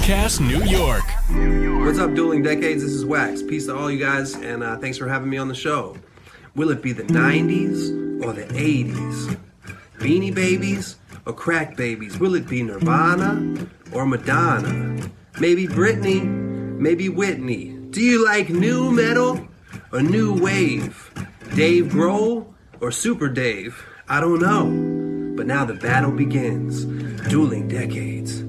Podcast New York. What's up, Dueling Decades? This is Wax. Peace to all you guys, and uh, thanks for having me on the show. Will it be the 90s or the 80s? Beanie Babies or Crack Babies? Will it be Nirvana or Madonna? Maybe Britney, maybe Whitney. Do you like nu metal or new wave? Dave Grohl or Super Dave? I don't know. But now the battle begins. Dueling Decades.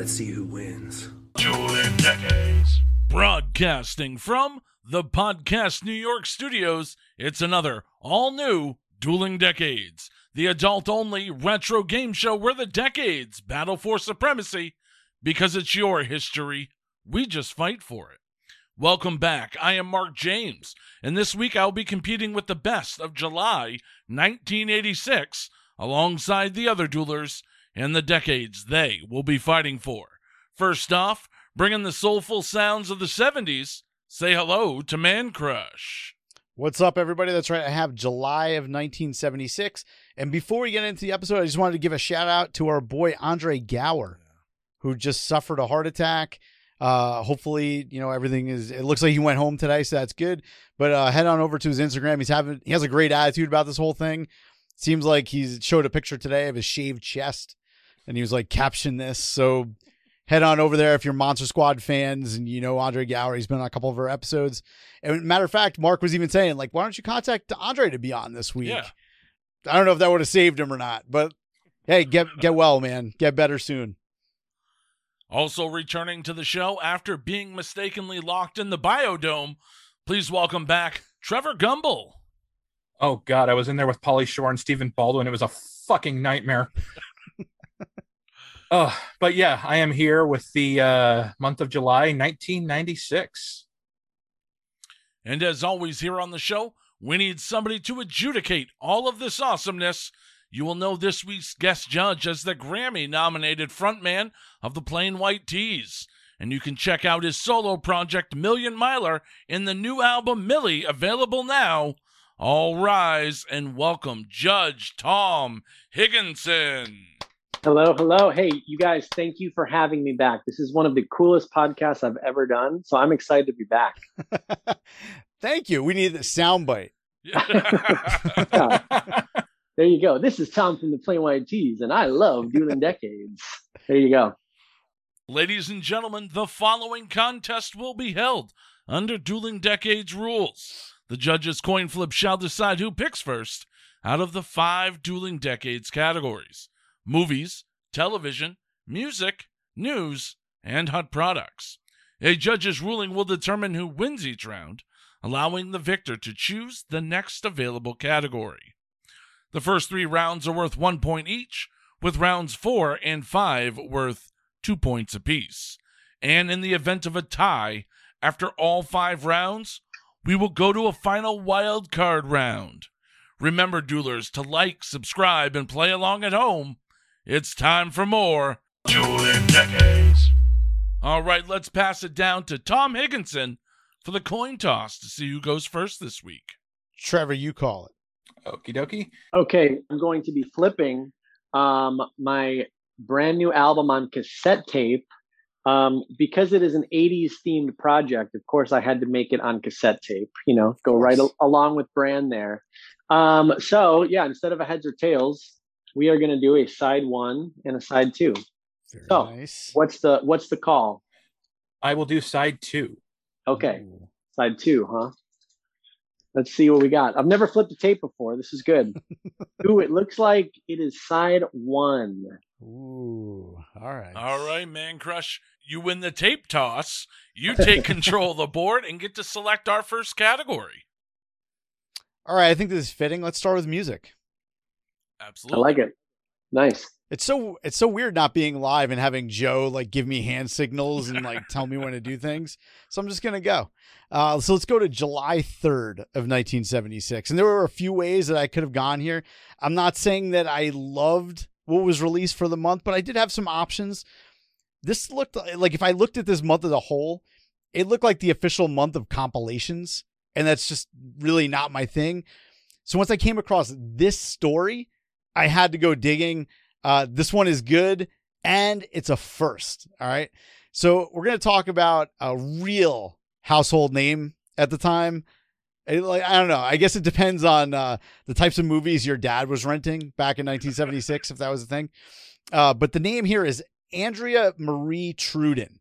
Let's see who wins. Dueling Decades. Broadcasting from the Podcast New York studios, it's another all new Dueling Decades, the adult only retro game show where the decades battle for supremacy because it's your history. We just fight for it. Welcome back. I am Marc James, and this week I'll be competing with the best of July 1986 alongside the other duelers and the decades they will be fighting for. First off, bringing the soulful sounds of the 70s, say hello to Mancrush. What's up, everybody? That's right. I have July of 1976. And before we get into the episode, I just wanted to give a shout out to our boy Andre Gower, who just suffered a heart attack. Uh, hopefully, you know everything is. It looks like he went home today, so that's good. But uh, head on over to his Instagram. He's having. He has a great attitude about this whole thing. Seems like he's showed a picture today of his shaved chest, and he was like, "Caption this." So head on over there if you're Monster Squad fans and you know Andre Gower. He's been on a couple of our episodes. And matter of fact, Marc was even saying like, "Why don't you contact Andre to be on this week?" Yeah. I don't know if that would have saved him or not, but hey, get get well, man. Get better soon. Also returning to the show after being mistakenly locked in the biodome, please welcome back Trevor Gumbal. Oh God, I was in there with Pauly Shore and Stephen Baldwin. It was a fucking nightmare. oh, but yeah, I am here with the uh, month of July, 1996. And as always, here on the show, we need somebody to adjudicate all of this awesomeness. You will know this week's guest judge as the Grammy nominated frontman of the Plain White T's. And you can check out his solo project, Million Miler, in the new album MILLY, available now. All rise and welcome Judge Tom Higgenson. Hello, hello. Hey, you guys, thank you for having me back. This is one of the coolest podcasts I've ever done. So I'm excited to be back. Thank you. We need the soundbite. Yeah. There you go. This is Tom from the Plain White T's, and I love Dueling Decades. There you go. Ladies and gentlemen, the following contest will be held under Dueling Decades rules. The judges' coin flip shall decide who picks first out of the five Dueling Decades categories movies, television, music, news, and hot products. A judge's ruling will determine who wins each round, allowing the victor to choose the next available category. The first three rounds are worth one point each, with rounds four and five worth two points apiece. And in the event of a tie, after all five rounds, we will go to a final wild card round. Remember, duelers, to like, subscribe, and play along at home. It's time for more Dueling Decades. All right, let's pass it down to Tom Higgenson for the coin toss to see who goes first this week. Trevor, you call it. Okie dokie. Okay, I'm going to be flipping um, my brand new album on cassette tape. Um, because it is an 80s themed project, of course, I had to make it on cassette tape, you know, go right al- along with brand there. Um, so, yeah, instead of a heads or tails, we are going to do a side one and a side two. Very So, nice. What's the what's the call? I will do side two. Okay, Ooh. side two, huh? Let's see what we got. I've never flipped a tape before. This is good. Ooh, it looks like it is side one. Ooh. All right. All right, Mancrush, you win the tape toss. You take control of the board and get to select our first category. All right. I think this is fitting. Let's start with music. I like it. Nice. It's so it's so weird not being live and having Joe like give me hand signals and like tell me when to do things. So I'm just gonna go. Uh, so let's go to July 3rd of 1976, and there were a few ways that I could have gone here. I'm not saying that I loved what was released for the month, but I did have some options. This looked like if I looked at this month as a whole, it looked like the official month of compilations, and that's just really not my thing. So once I came across this story, I had to go digging. Uh, this one is good. and it's a first. All right. So we're going to talk about a real household name at the time. It, like I don't know. I guess it depends on uh, the types of movies your dad was renting back in 1976, if that was a thing. Uh, but the name here is Andrea Marie Truden.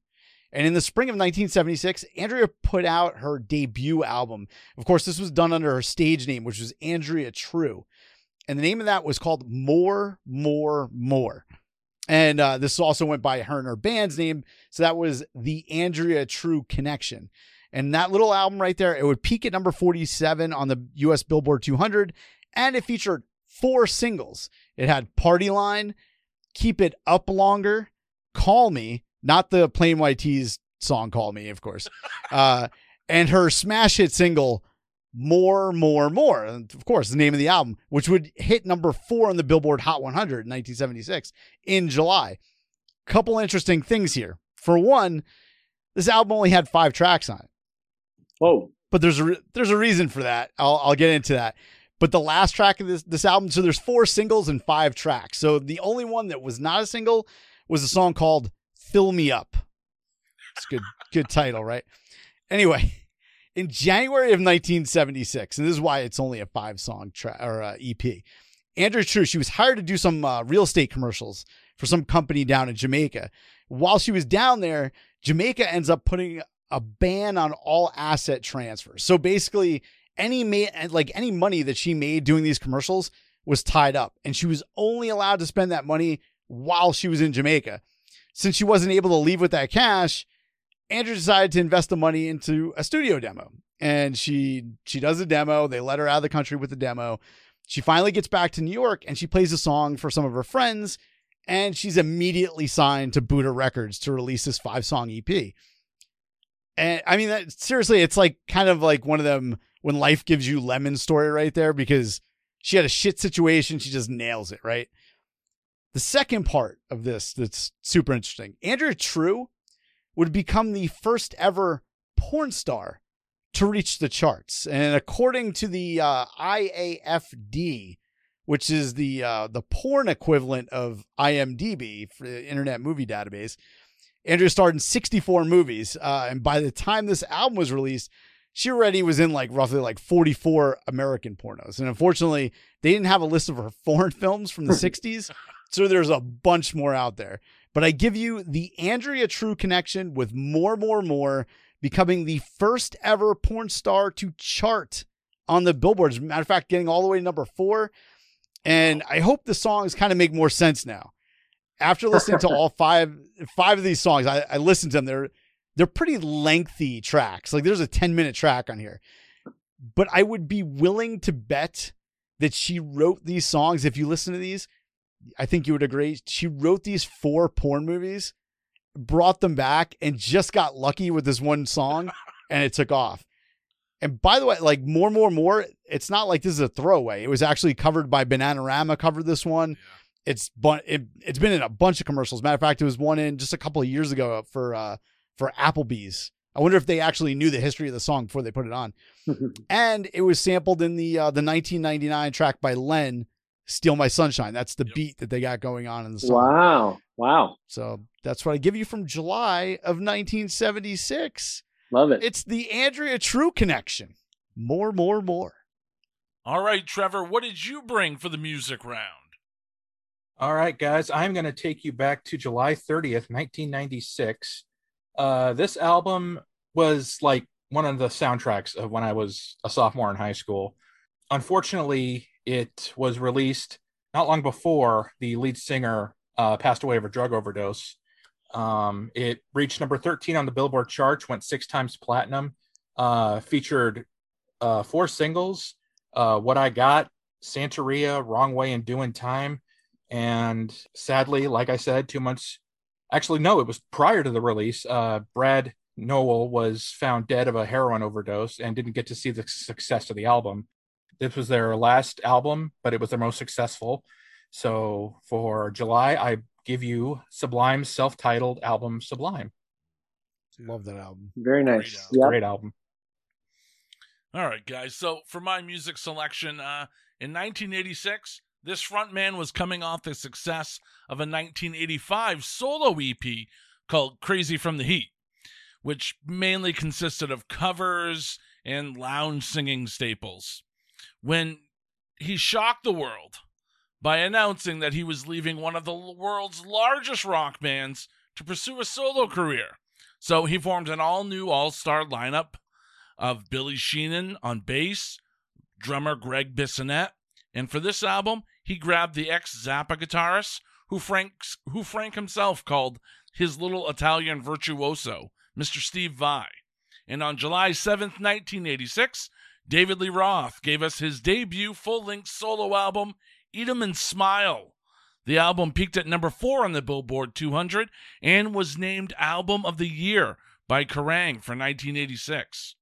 And in the spring of 1976, Andrea put out her debut album. Of course, this was done under her stage name, which was Andrea True. And the name of that was called More, More, More. And uh, this also went by her and her band's name. So that was the Andrea True Connection. And that little album right there, it would peak at number 47 on the US Billboard 200. And it featured four singles. It had Party Line, Keep It Up Longer, Call Me, not the Plain White T's song Call Me, of course, uh, and her smash hit single, More, More, More. And of course, the name of the album, which would hit number four on the Billboard Hot 100 in 1976 in July. Couple interesting things here. For one, this album only had five tracks on it Whoa. but there's a re- there's a reason for that. I'll I'll get into that. But the last track of this this album, so there's four singles and five tracks. So the only one that was not a single was a song called "Fill Me Up." It's a good good title, right? Anyway, in January of 1976, and this is why it's only a five song track or uh, EP. Andrea True, she was hired to do some uh, real estate commercials for some company down in Jamaica. While she was down there, Jamaica ends up putting a ban on all asset transfers. So basically, any ma- like any money that she made doing these commercials was tied up, and she was only allowed to spend that money while she was in Jamaica. Since she wasn't able to leave with that cash, Andrea decided to invest the money into a studio demo, and she she does a demo. They let her out of the country with the demo. She finally gets back to New York, and she plays a song for some of her friends, and she's immediately signed to Buddha Records to release this five song EP. And I mean, that, seriously, it's like kind of like one of them when life gives you lemon story right there because she had a shit situation. She just nails it, right? The second part of this that's super interesting Andrea True would become the first ever porn star to reach the charts. And according to the uh, IAFD, which is the uh, the porn equivalent of IMDb for the Internet Movie Database, Andrea starred in 64 movies, uh, and by the time this album was released, she already was in like roughly like 44 American pornos. And unfortunately, they didn't have a list of her foreign films from the 60s, so there's a bunch more out there. But I give you the Andrea True connection with more, more, more, becoming the first ever porn star to chart on the billboards. Matter of fact, getting all the way to number four. And I hope the songs kind of make more sense now after listening to all five five of these songs, I, I listened to them. They're they're pretty lengthy tracks. Like there's a 10 minute track on here. But I would be willing to bet that she wrote these songs. If you listen to these, I think you would agree. She wrote these four porn movies, brought them back, and just got lucky with this one song, and it took off. And by the way, like more, more, more, it's not like this is a throwaway. It was actually covered by Bananarama, covered this one. It's bu- it, it's been in a bunch of commercials. Matter of fact, it was one in just a couple of years ago for uh for Applebee's. I wonder if they actually knew the history of the song before they put it on. and it was sampled in the uh, the 1999 track by Len, "Steal My Sunshine." That's the Yep. beat that they got going on in the song. wow. Wow. So that's what I give you from July of 1976. Love it. It's the Andrea True connection. More, more, more. All right, Trevor, what did you bring for the music round? All right, guys, I'm going to take you back to July 30th, 1996. Uh, this album was like one of the soundtracks of when I was a sophomore in high school. Unfortunately, it was released not long before the lead singer uh, passed away of a drug overdose. Um, it reached number 13 on the Billboard charts, went six times platinum, uh, featured uh, four singles uh, What I Got, Santeria, Wrong Way, and Doing Time. And sadly, like I said, two months actually, no, it was prior to the release. Uh, Brad Nowell was found dead of a heroin overdose and didn't get to see the success of the album. This was their last album, but it was their most successful. So for July, I give you Sublime's self titled album, Sublime. Love that album. Very nice. Great Yep. Great album. All right, guys. So for my music selection, uh, in 1986, This frontman was coming off the success of a 1985 solo EP called Crazy from the Heat, which mainly consisted of covers and lounge singing staples. When he shocked the world by announcing that he was leaving one of the world's largest rock bands to pursue a solo career. So he formed an all new all star lineup of Billy Sheehan on bass, drummer Gregg Bissonette, and for this album, he grabbed the ex Zappa guitarist who Frank, who Frank himself called his little Italian virtuoso, Mr. Steve Vai. And on July 7th, 1986, David Lee Roth gave us his debut full length solo album, Eat 'em and Smile. The album peaked at number four on the Billboard 200 and was named Album of the Year by Kerrang for 1986.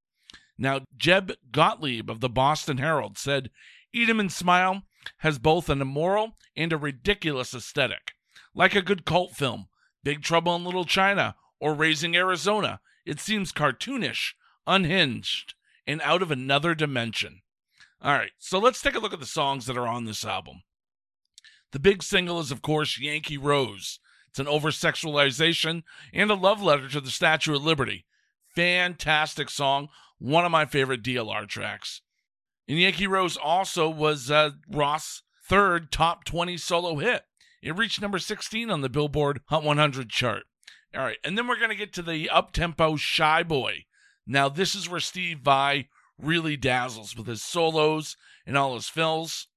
Now, Jeb Gottlieb of the Boston Herald said, Eat 'em and Smile has both an immoral and a ridiculous aesthetic. Like a good cult film, Big Trouble in Little China or Raising Arizona, it seems cartoonish, unhinged, and out of another dimension. All right, so let's take a look at the songs that are on this album. The big single is, of course, Yankee Rose. It's an over sexualization and a love letter to the Statue of Liberty. Fantastic song, one of my favorite DLR tracks. And Yankee Rose also was uh, Roth's third top 20 solo hit. It reached number 16 on the Billboard Hot 100 chart. All right, and then we're going to get to the up tempo Shy Boy. Now, this is where Steve Vai really dazzles with his solos and all his fills.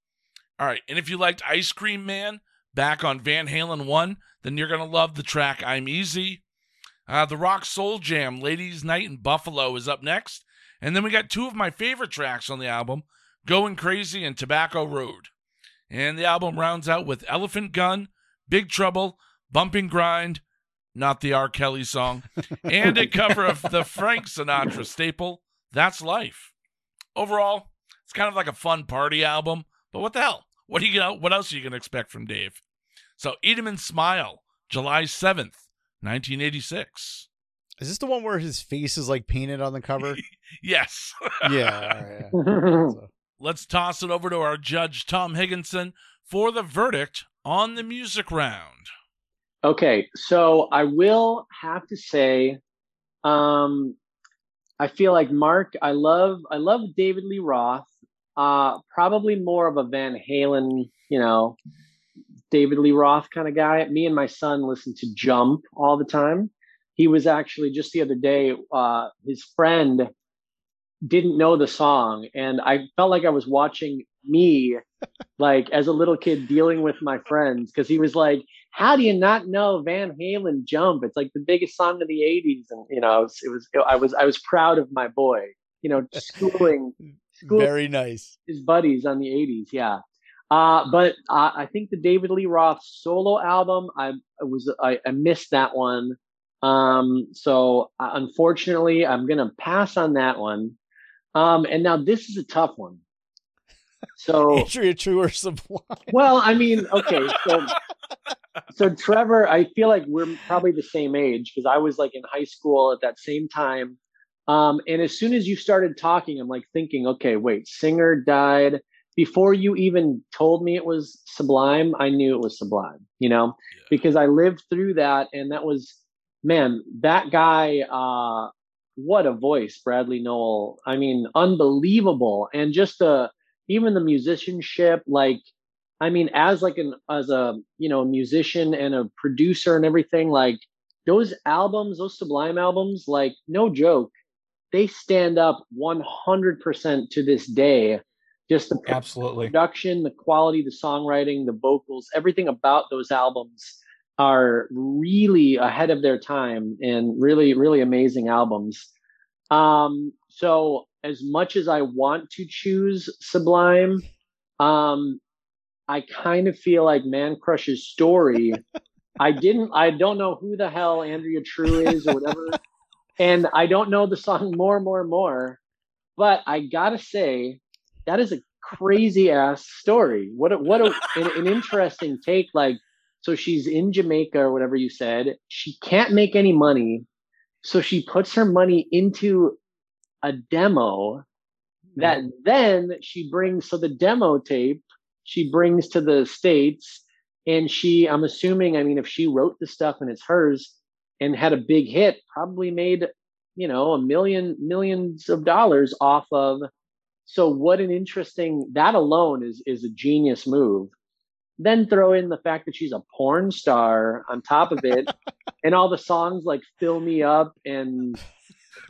All right, and if you liked Ice Cream Man back on Van Halen 1, then you're going to love the track I'm Easy. Uh, the Rock Soul Jam, Ladies Night in Buffalo, is up next. And then we got two of my favorite tracks on the album Going Crazy and Tobacco Road. And the album rounds out with Elephant Gun, Big Trouble, Bump and Grind, not the R. Kelly song, and a cover of the Frank Sinatra staple, That's Life. Overall, it's kind of like a fun party album, but what the hell? What, are you gonna, what else are you going to expect from Dave? So, Eat 'em and Smile, July 7th, 1986. Is this the one where his face is like painted on the cover? yes. yeah. all right, yeah. Let's toss it over to our judge, Tom Higgenson, for the verdict on the music round. Okay, so I will have to say, um, I feel like Marc. I love I love David Lee Roth. Uh, probably more of a Van Halen, you know, David Lee Roth kind of guy. Me and my son listen to Jump all the time. He was actually just the other day. Uh, his friend didn't know the song, and I felt like I was watching me, like as a little kid dealing with my friends, because he was like, "How do you not know Van Halen Jump? It's like the biggest song of the '80s." And you know, it was, it was I was I was proud of my boy. You know, schooling, schooling Very nice. his buddies on the '80s. Yeah. Uh, but uh, I think the David Lee Roth solo album, I, I was I, I missed that one. Um, so uh, unfortunately, I'm gonna pass on that one. Um, and now this is a tough one. So Adria True or Sublime. well, I mean, okay, so so Trevor, I feel like we're probably the same age because I was like in high school at that same time. Um, and as soon as you started talking, I'm like thinking, okay, wait, Singer died before you even told me it was Sublime. I knew it was Sublime, you know, Yeah. because I lived through that, and that was, man, that guy. Uh, what a voice, Bradley Nowell. I mean, unbelievable, and just the even the musicianship, like I mean, as like an as a you know musician and a producer and everything, like those albums, those Sublime albums, like no joke, they stand up 100% to this day. Just the Absolutely. production, the quality, the songwriting, the vocals, everything about those albums are really ahead of their time and really, really amazing albums. Um, so as much as I want to choose Sublime, um, I kind of feel like Mancrush's story. I didn't. I don't know who the hell Andrea True is or whatever, and I don't know the song more, more, more. But I gotta say, that is a crazy ass story. What a, what a, an, an interesting take. Like, so she's in Jamaica or whatever you said. She can't make any money, so she puts her money into a demo that mm-hmm. then she brings. So the demo tape she brings to the states and she i'm assuming i mean if she wrote the stuff and it's hers and had a big hit probably made you know a million millions of dollars off of so what an interesting that alone is is a genius move then throw in the fact that she's a porn star on top of it and all the songs like fill me up and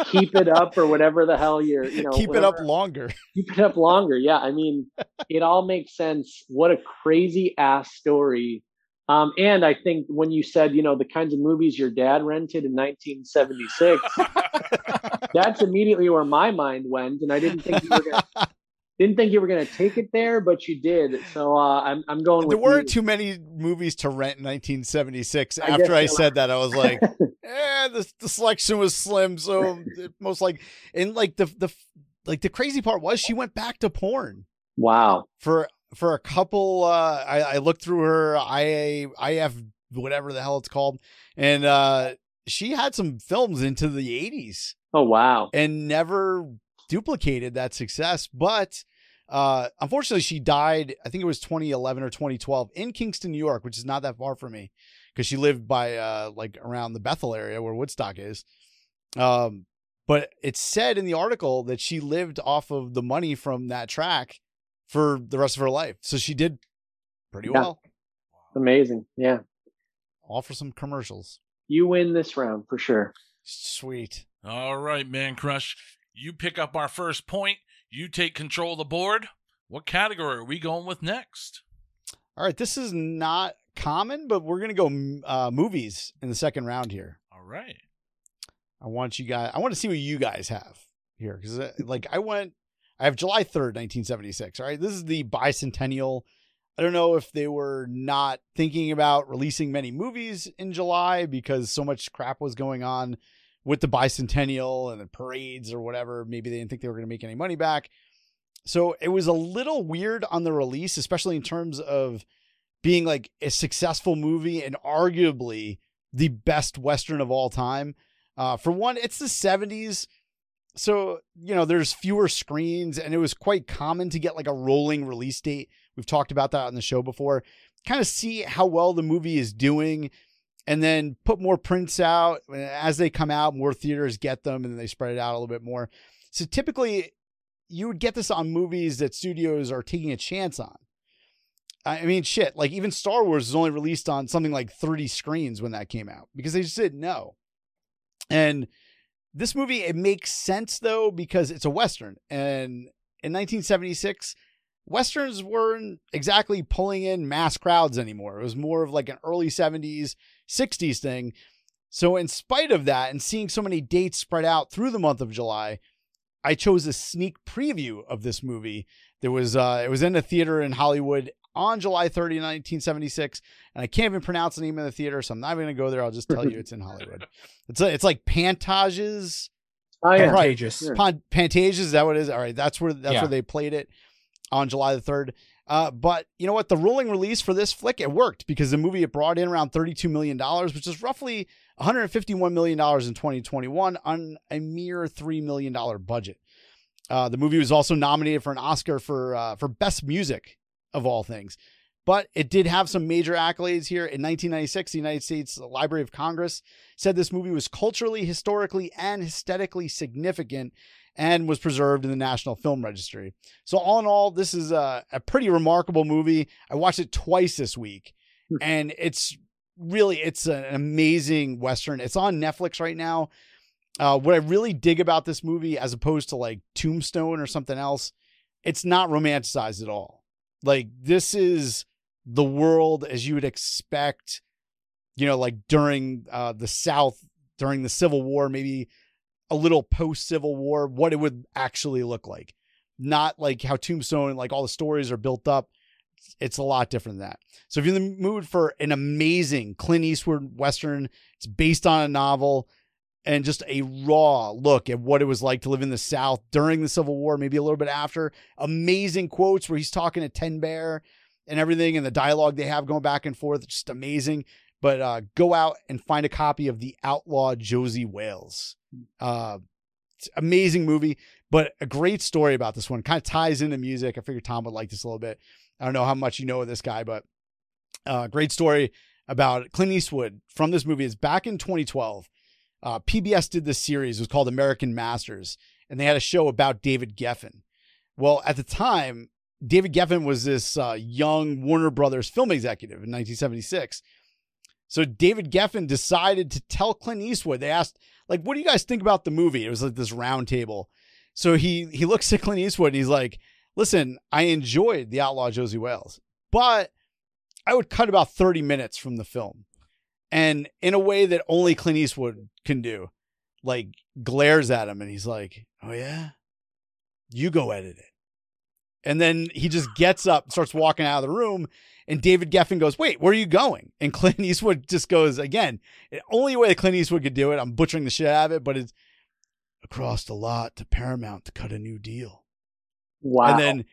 keep it up or whatever the hell you're you know keep whatever. it up longer. Keep it up longer. Yeah i mean it all makes sense. What a crazy ass story. Um, and i think when you said you know the kinds of movies your dad rented in 1976 that's immediately where my mind went and i didn't think you were gonna didn't think you were going to take it there, but you did. So uh, I'm I'm going. There with weren't you. too many movies to rent in 1976. I After I said that, I was like, "Eh, the the selection was slim." So most like, and like the the like the crazy part was she went back to porn Wow. for for a couple. Uh, I I looked through her IA IF whatever the hell it's called, and uh, she had some films into the 80s Oh wow. and never duplicated that success. But uh, unfortunately, she died. I think it was 2011 or 2012 in Kingston, New York, which is not that far from me because she lived by uh, like around the Bethel area where Woodstock is. Um, but it said in the article that she lived off of the money from that track for the rest of her life. So she did pretty Yeah. well. Amazing. Yeah. All for some commercials. You win this round for sure. Sweet. All right, Mancrush. You pick up our first point. You take control of the board. What category are we going with next? All right, this is not common, but we're gonna go uh, movies in the second round here. All right. I want you guys. I want to see what you guys have here because, like, I went. I have July third, nineteen seventy six. All right, this is the bicentennial. I don't know if they were not thinking about releasing many movies in July because so much crap was going on with the bicentennial and the parades or whatever. Maybe they didn't think they were going to make any money back. So it was a little weird on the release, especially in terms of being like a successful movie and arguably the best Western of all time. Uh, for one, it's the 70s. So, you know, there's fewer screens and it was quite common to get like a rolling release date. We've talked about that on the show before. Kind of see how well the movie is doing and then put more prints out uh, as they come out. More theaters get them and then they spread it out a little bit more. So typically, you would get this on movies that studios are taking a chance on. I mean, shit, like even Star Wars was only released on something like 30 screens when that came out because they just didn't know. And this movie, it makes sense though because it's a Western. And in 1976, Westerns weren't exactly pulling in mass crowds anymore. It was more of like an early 70s, 60s thing. So, in spite of that, and seeing so many dates spread out through the month of July, I chose a sneak preview of this movie. There was uh, it was in a theater in Hollywood on July 30, 1976, and I can't even pronounce the name of the theater, so I'm not even gonna go there. I'll just tell you it's in Hollywood. It's it's like Pantages, Oh yeah. Right. Contagious. Sure. Pon- Pantages. Is that what it is? All right, that's where that's Yeah. where they played it on July the third. Uh, but you know what? The rolling release for this flick it worked because the movie it brought in around 32 million dollars, which is roughly 151 million dollars in 2021 on a mere three million dollar budget. Uh, the movie was also nominated for an Oscar for uh, for best music of all things, but it did have some major accolades here. In 1996, the United States Library of Congress said this movie was culturally, historically, and aesthetically significant and was preserved in the National Film Registry. So all in all, this is a, a pretty remarkable movie. I watched it twice this week, and it's really it's an amazing western. It's on Netflix right now. Uh, what I really dig about this movie, as opposed to like Tombstone or something else, it's not romanticized at all. Like this is the world as you would expect, you know, like during uh, the South during the Civil War, maybe a little post Civil War, what it would actually look like. Not like how Tombstone, like all the stories are built up. It's a lot different than that. So if you're in the mood for an amazing Clint Eastwood Western, it's based on a novel and just a raw look at what it was like to live in the South during the Civil War, maybe a little bit after. Amazing quotes where he's talking to Ten Bear and everything, and the dialogue they have going back and forth, just amazing. But uh, go out and find a copy of The Outlaw Josey Wales. Uh, amazing movie, but a great story about this one. Kind of ties into music. I figured Tom would like this a little bit. I don't know how much you know of this guy, but uh, great story about Clint Eastwood from this movie is back in 2012. Uh, PBS did this series. It was called American Masters, and they had a show about David Geffen. Well, at the time, David Geffen was this uh, young Warner Brothers film executive in 1976. So David Geffen decided to tell Clint Eastwood. They asked, like, "What do you guys think about the movie?" It was like this round table. So he he looks at Clint Eastwood and he's like, "Listen, I enjoyed The Outlaw Josey Wales, but I would cut about 30 minutes from the film. And in a way that only Clint Eastwood can do, like glares at him and he's like, Oh, yeah, you go edit it. And then he just gets up, starts walking out of the room. And David Geffen goes, Wait, where are you going? And Clint Eastwood just goes, Again, the only way that Clint Eastwood could do it, I'm butchering the shit out of it, but it's across the lot to Paramount to cut a new deal. Wow. And then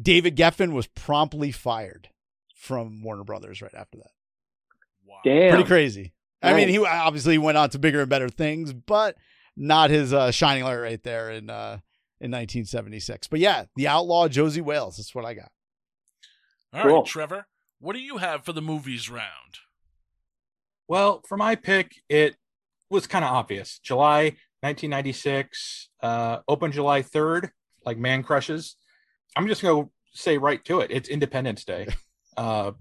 David Geffen was promptly fired from Warner Brothers right after that. Wow. Damn. Pretty crazy. I mean, he obviously went on to bigger and better things, but not his uh, shining light right there And uh, in 1976. But yeah, the outlaw Josey Wales. That's what I got. All right, Cool. Trevor, what do you have for the movies round? Well, for my pick, it was kind of obvious. July 1996, uh, open July 3rd, like Mancrushes. I'm just going to say right to it. It's Independence Day. Uh,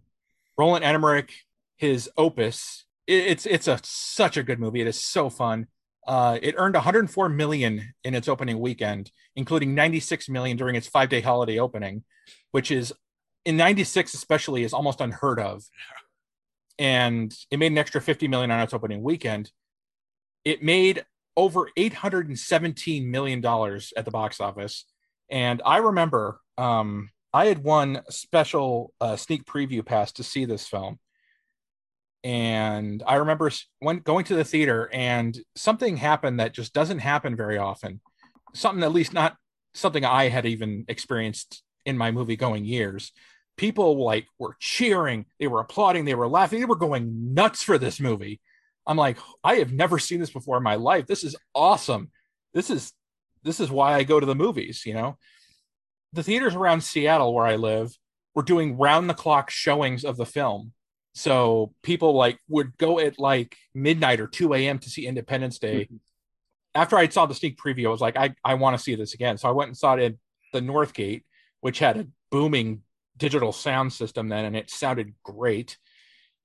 Roland Emmerich, his opus. It, it's it's a such a good movie. It is so fun. Uh, it earned 104 million in its opening weekend, including 96 million during its five day holiday opening, which is in 96 especially is almost unheard of. And it made an extra 50 million on its opening weekend. It made over 817 million dollars at the box office. And i remember um, i had won a special uh, sneak preview pass to see this film and i remember when going to the theater and something happened that just doesn't happen very often. Something at least not something i had even experienced in my movie going years. People like were cheering they were applauding they were laughing they were going nuts for this movie. I'm like i have never seen this before in my life. This is awesome. This is this is why i go to the movies you know? The theaters around seattle where i live were doing round the clock showings of the film so people like would go at like midnight or 2 a.m to see independence day. Mm-hmm. After i saw the sneak preview i was like i, I want to see this again. So i went and saw it at the northgate which had a booming digital sound system then and it sounded great.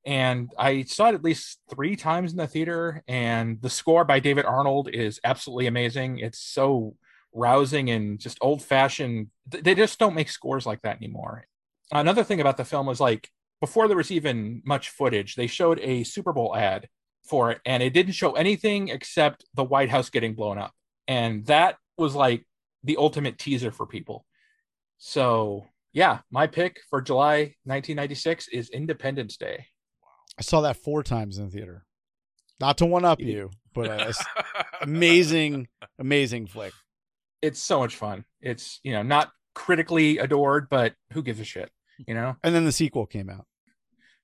And i saw it at least three times in the theater and the score by david arnold is absolutely amazing. It's so rousing and just old fashioned they just don't make scores like that anymore. Another thing about the film was like before there was even much footage they showed a super bowl ad for it and it didn't show anything except the white house getting blown up and that was like the ultimate teaser for people so yeah, my pick for July 1996 is Independence Day. I saw that four times in the theater. Not to one up you, but uh, amazing, amazing flick. It's so much fun. It's, you know, not critically adored, but who gives a shit, you know? And then the sequel came out.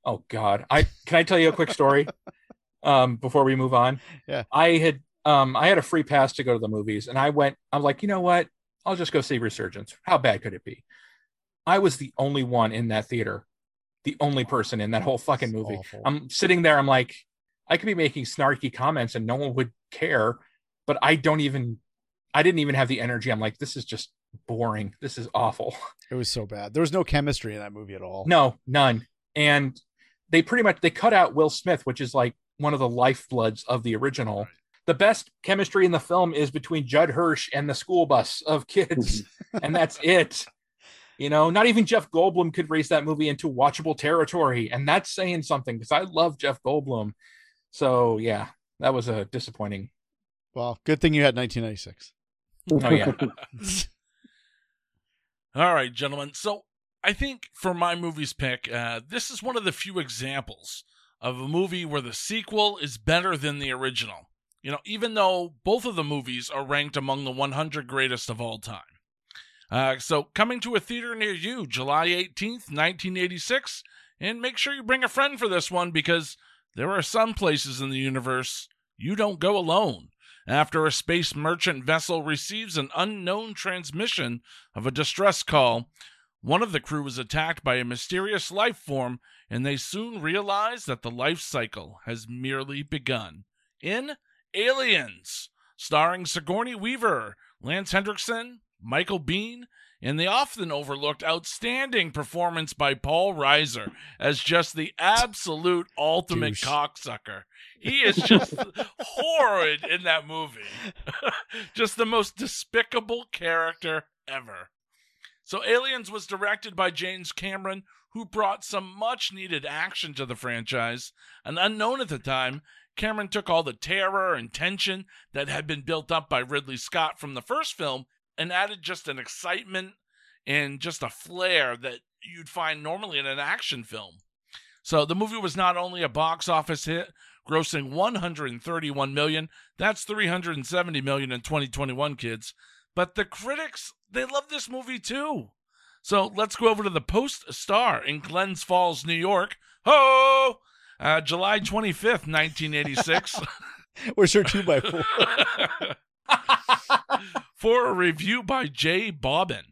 Oh god. I can I tell you a quick story um before we move on? Yeah. I had um I had a free pass to go to the movies and I went I'm like, "You know what? I'll just go see Resurgence. How bad could it be?" I was the only one in that theater. The only person in that whole fucking movie. awful. I'm sitting there I'm like I could be making snarky comments and no one would care, but I don't even I didn't even have the energy. I'm like, this is just boring. This is awful. It was so bad. There was no chemistry in that movie at all. No, none. And they pretty much they cut out Will Smith, which is like one of the lifebloods of the original. The best chemistry in the film is between Judd Hirsch and the school bus of kids, and that's it. You know, not even Jeff Goldblum could raise that movie into watchable territory, and that's saying something because I love Jeff Goldblum. So yeah, that was a disappointing. Well, good thing you had 1996. Oh yeah, All right, gentlemen. So I think for my movie's pick, uh, this is one of the few examples of a movie where the sequel is better than the original. You know, even though both of the movies are ranked among the 100 greatest of all time. Uh, so coming to a theater near you, July 18th, 1986, and make sure you bring a friend for this one because there are some places in the universe you don't go alone. After a space merchant vessel receives an unknown transmission of a distress call, One of the crew was attacked by a mysterious life form, and they soon realize that the life cycle has merely begun. In Aliens, starring Sigourney Weaver, Lance Henriksen, Michael Biehn, and the often overlooked outstanding performance by Paul Reiser as just the absolute ultimate Douche. cocksucker. He is just horrid in that movie. just the most despicable character ever. So, Aliens was directed by James Cameron, who brought some much needed action to the franchise. And unknown at the time, Cameron took all the terror and tension that had been built up by Ridley Scott from the first film and added just an excitement and just a flair that you'd find normally in an action film. So the movie was not only a box office hit, grossing 131 million, that's 370 million in 2021 kids, but the critics, they love this movie too. So let's go over to the Post Star in Glens Falls, New York. Ho! Uh, July 25th, 1986. Where's your two by four? for a review by Jay Bobbin.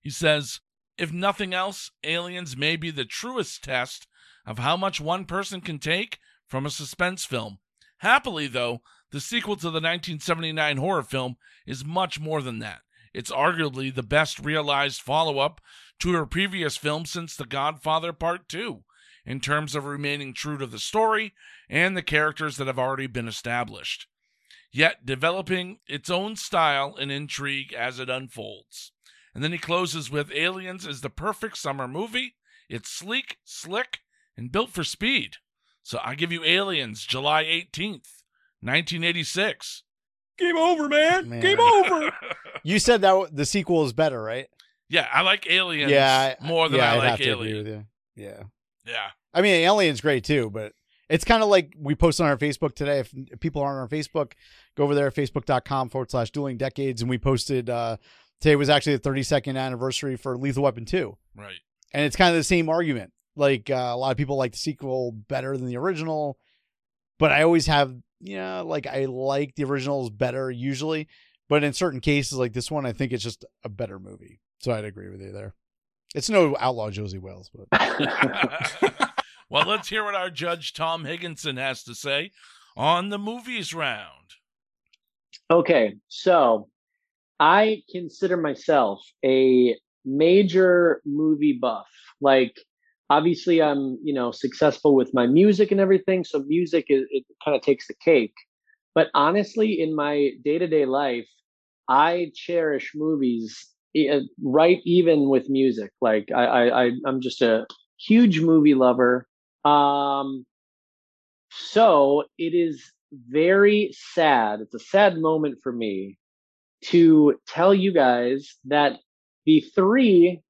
He says, If nothing else, Aliens may be the truest test of how much one person can take from a suspense film. Happily, though, the sequel to the 1979 horror film is much more than that. It's arguably the best realized follow up to her previous film since The Godfather Part 2, in terms of remaining true to the story and the characters that have already been established yet developing its own style and intrigue as it unfolds. And then he closes with Aliens is the perfect summer movie. It's sleek, slick, and built for speed. So I give you Aliens, July 18th, 1986. Game over, man. Man. Game over. You said that the sequel is better, right? yeah, I like Aliens yeah, I- more than yeah, I I'd like have to agree Aliens. Yeah. Yeah. I mean, Alien's great too, but it's kind of like we posted on our Facebook today. If if people aren't on our Facebook, go over there, facebook.com forward slash dueling decades. And we posted, uh, today was actually the 32nd anniversary for Lethal Weapon 2. Right. And it's kind of the same argument. Like uh, a lot of people like the sequel better than the original, but I always have, you know, like I like the originals better usually. But in certain cases, like this one, I think it's just a better movie. So I'd agree with you there. It's no Outlaw Josey Wales, but well, let's hear what our judge Tom Higgenson has to say on the movies round. Okay, so I consider myself a major movie buff. Like, obviously, I'm you know successful with my music and everything, so music is, it kind of takes the cake. But honestly, in my day to day life, I cherish movies eh, right even with music. Like, I I I'm just a huge movie lover. Um, so it is very sad. It's a sad moment for me to tell you guys that the three,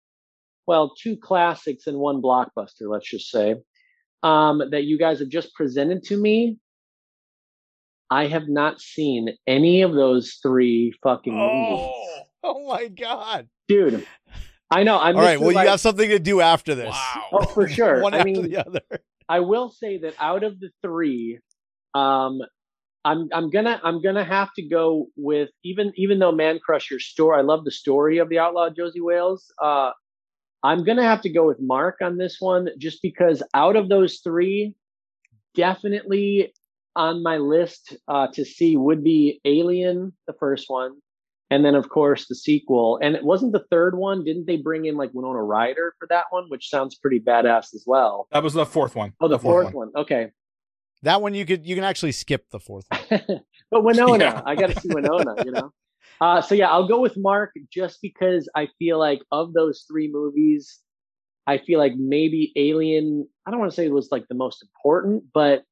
well, two classics and one blockbuster, let's just say, um, that you guys have just presented to me. I have not seen any of those three fucking movies. Oh, oh my God. Dude. I know. I'm All right. Well, like- you have something to do after this. wow. Oh, for sure. One I after mean, the other. I will say that out of the three, um, I'm I'm gonna I'm gonna have to go with even even though Mancrush your story I love the story of the outlaw Josey Wales. Uh, I'm gonna have to go with Marc on this one just because out of those three, definitely on my list uh, to see would be Alien, the first one, and then of course the sequel. And it wasn't the third one. Didn't they bring in like Winona Ryder for that one, which sounds pretty badass as well? That was the fourth one. Oh, the, fourth, one. Okay. That one you could you can actually skip the fourth one. but Winona, Yeah. I got to see Winona, you know. Uh, so yeah, I'll go with Marc just because I feel like of those three movies, I feel like maybe Alien. I don't want to say it was like the most important, but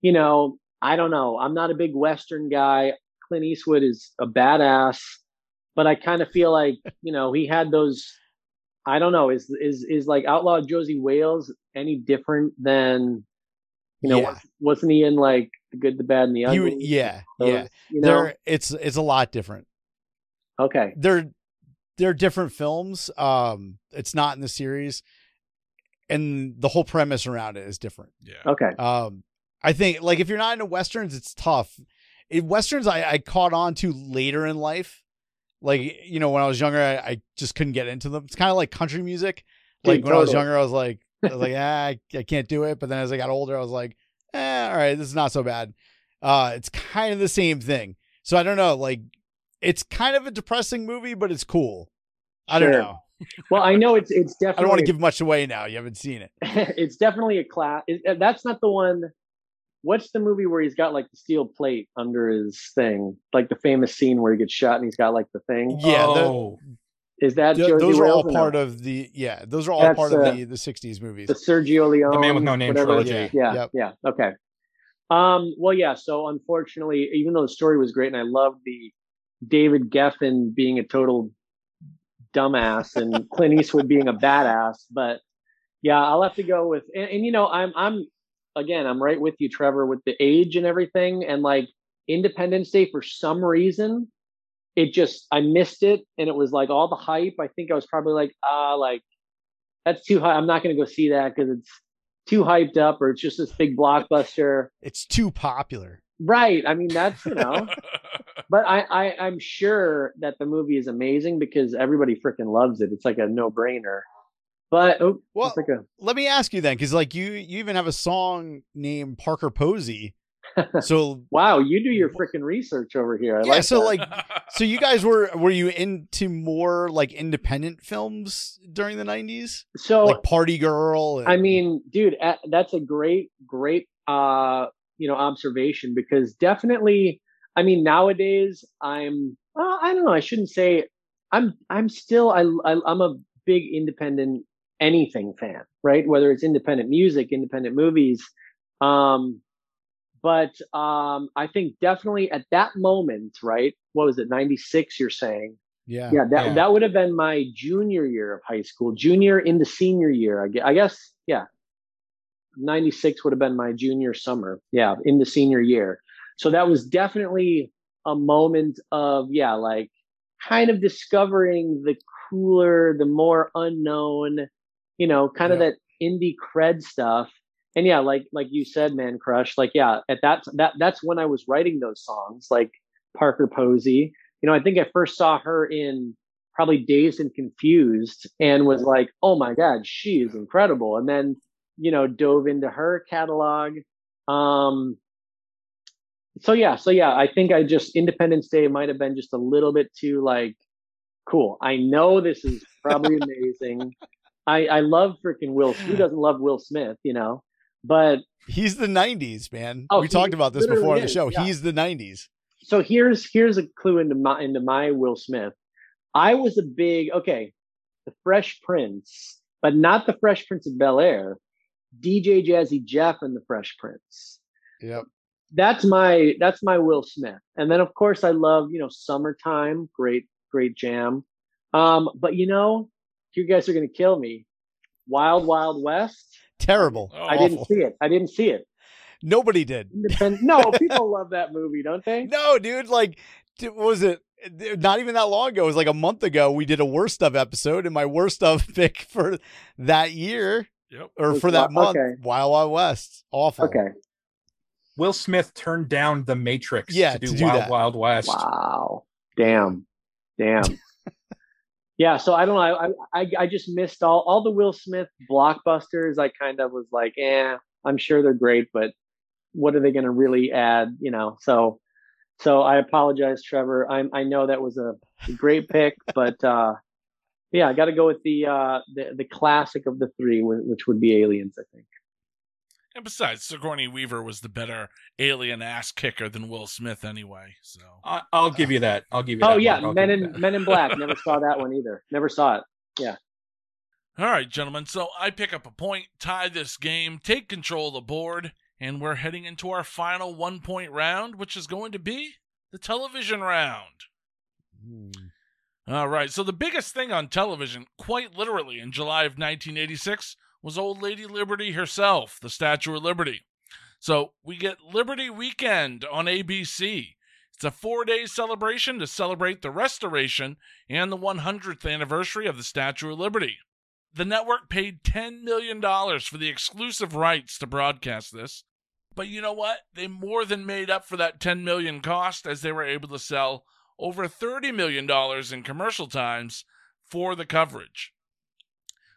you know, I don't know. I'm not a big Western guy. Clint Eastwood is a badass, but I kind of feel like you know he had those. I don't know. Is is is like Outlaw Josie Wales any different than you know? Yeah. Wasn't he in like the good, the bad, and the You, ugly? yeah, Those, yeah. You know. They're it's it's a lot different. Okay. They're they're different films. Um, it's not in the series, and the whole premise around it is different. Yeah. Okay. Um, I think like if you're not into westerns, it's tough. It, westerns I, I caught on to later in life, Like you know, when I was younger, I, I just couldn't get into them. It's kind of like country music. Like Dude, when I was younger, I was like, I was like, ah, I, I can't do it. But then as I got older, I was like, eh, all right, this is not so bad. Uh, it's kind of the same thing. So I don't know. Like, it's kind of a depressing movie, but it's cool. I don't know. Well, I know it's it's definitely. I don't want to give much away now. You haven't seen it. it's definitely a class. That's not the one. What's the movie where he's got like the steel plate under his thing, like the famous scene where he gets shot and he's got like the thing? Yeah, the- oh, Is that Th- Jersey those are all Rails or no? part of the yeah. Those are all That's, part uh, of the the '60s movies. the Sergio Leone, The Man with No Name whatever. trilogy. Yeah, Yep. yeah, okay. Um, well, yeah. So unfortunately, even though the story was great and I loved the David Geffen being a total dumbass and Clint Eastwood being a badass, but yeah, I'll have to go with. And, and you know, I'm I'm again, I'm right with you, Trevor, with the age and everything, and like Independence Day for some reason. It just I missed it, and it was like all the hype. I think I was probably like, ah, like that's too high. I'm not to go see that because it's too hyped up, or it's just this big blockbuster. it's too popular. Right. I mean, that's you know. but I, I I'm sure that the movie is amazing because everybody freaking loves it. It's like a no brainer. But oh, Well, like a let me ask you then, because like you you even have a song named Parker Posey. So wow, you do your freaking research over here. I yeah, like so that. like so you guys were were you into more like independent films during the '90s, so like Party Girl? And, I mean, dude, that's a great, great, uh, you know, observation because definitely, I mean, nowadays I'm, uh, I don't know, I shouldn't say, I'm, I'm still, I, I, I'm a big independent anything fan, right? Whether it's independent music, independent movies, um, but um, I think definitely at that moment, right? What was it, '96? You're saying? yeah, yeah that Yeah. that would have been my junior year of high school junior into senior year i gue- I guess yeah 96 would have been my junior summer. Yeah in the senior year. So that was definitely a moment of yeah like kind of discovering the cooler the more unknown you know kind of Yeah. that indie cred stuff. And yeah like like you said Mancrush like yeah at that that that's when i was writing those songs like parker posey. You know, I think I first saw her in probably Dazed and Confused and was like, oh my God, she is incredible. And then, you know, dove into her catalog. Um, so yeah, so yeah, I think I just Independence Day might have been just a little bit too like cool. I know this is probably amazing. I I love freaking Will. Who doesn't love Will Smith? You know, but he's the '90s man. Oh, we talked about this before on the show. yeah. He's the '90s. so here's here's a clue into my into my Will Smith. I was a big okay, the Fresh Prince, but not the Fresh Prince of Bel Air. DJ Jazzy Jeff and the Fresh Prince. Yep. That's my that's my Will Smith. And then of course I love you know Summertime, great great jam. Um, but you know you guys are gonna kill me. Wild Wild West. Terrible. Oh, I didn't see it. I didn't see it. Nobody did. Independent. No, people love that movie, don't they? No, dude. Like, what was it? Not even that long ago. It was like a month ago. We did a worst of episode, and my worst of pick for that year Yep. or Was for that Wi- month, okay. Wild Wild West. Awful. Okay. Will Smith turned down The Matrix Yeah, to do to do Wild that. Wild West. Wow. Damn. Damn. yeah. So I don't know. I, I I just missed all all the Will Smith blockbusters. I kind of was like, eh, I'm sure they're great, but what are they going to really add? You know. So so I apologize, Trevor. I I know that was a, a great pick, but uh, yeah, I got to go with the uh the the classic of the three, which would be Aliens. I think. And besides, Sigourney Weaver was the better alien ass kicker than Will Smith anyway. So I, I'll give you that. I'll give you that. Oh that. yeah, Marc. Men in. Men in Black. Never saw that one either. Never saw it. Yeah. All right, gentlemen. So I pick up a point, tie this game, take control of the board, and we're heading into our final one point round, which is going to be the television round. Hmm. All right. So the biggest thing on television, quite literally, in July of 1986 was Old Lady Liberty herself, the Statue of Liberty. So we get Liberty Weekend on ABC. It's a four day celebration to celebrate the restoration and the 100th anniversary of the Statue of Liberty. The network paid $10 million for the exclusive rights to broadcast this. But you know what? They more than made up for that 10 million cost as they were able to sell over $30 million in commercial times for the coverage.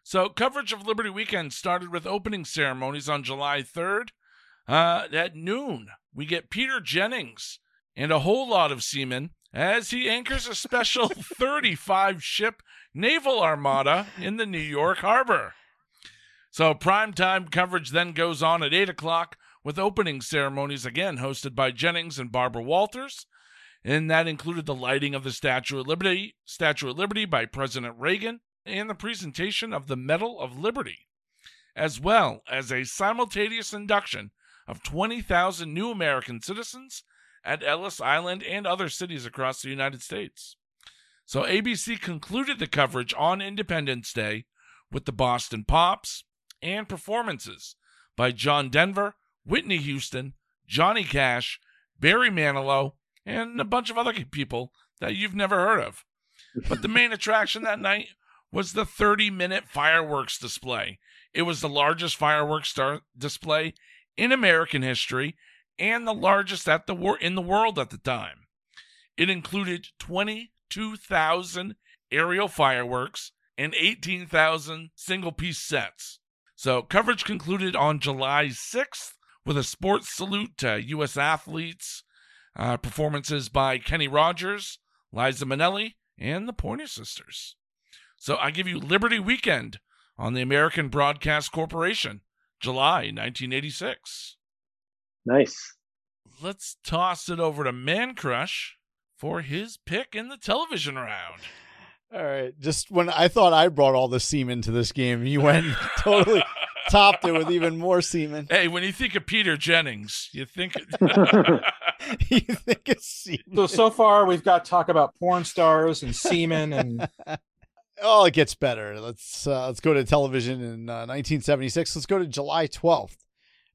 So, coverage of Liberty Weekend started with opening ceremonies on July 3rd. Uh, at noon, we get Peter Jennings and a whole lot of seamen as he anchors a special 35 ship naval armada in the New York harbor. So, primetime coverage then goes on at 8 o'clock with opening ceremonies again hosted by Jennings and Barbara Walters. And that included the lighting of the Statue of Liberty, Statue of Liberty by President Reagan, and the presentation of the Medal of Liberty, as well as a simultaneous induction of 20,000 new American citizens at Ellis Island and other cities across the United States. So ABC concluded the coverage on Independence Day with the Boston Pops and performances by John Denver, Whitney Houston, Johnny Cash, Barry Manilow, and a bunch of other people that you've never heard of. But the main attraction that night was the 30 minute fireworks display. It was the largest fireworks display in American history and the largest at the wor- in the world at the time. It included 22,000 aerial fireworks and 18,000 single piece sets. So coverage concluded on July 6th with a sports salute to U.S. athletes, uh, performances by Kenny Rogers, Liza Minnelli, and the Pointer Sisters. So I give you Liberty Weekend on the American Broadcast Corporation, July 1986. Nice. Let's toss it over to Mancrush for his pick in the television round. All right. Just when I thought I brought all the semen to this game, you went totally topped it with even more semen. Hey, when you think of Peter Jennings, you think you think it's semen. So so far we've got talk about porn stars and semen and Oh, it gets better. Let's uh, let's go to television in uh, 1976. Let's go to July 12th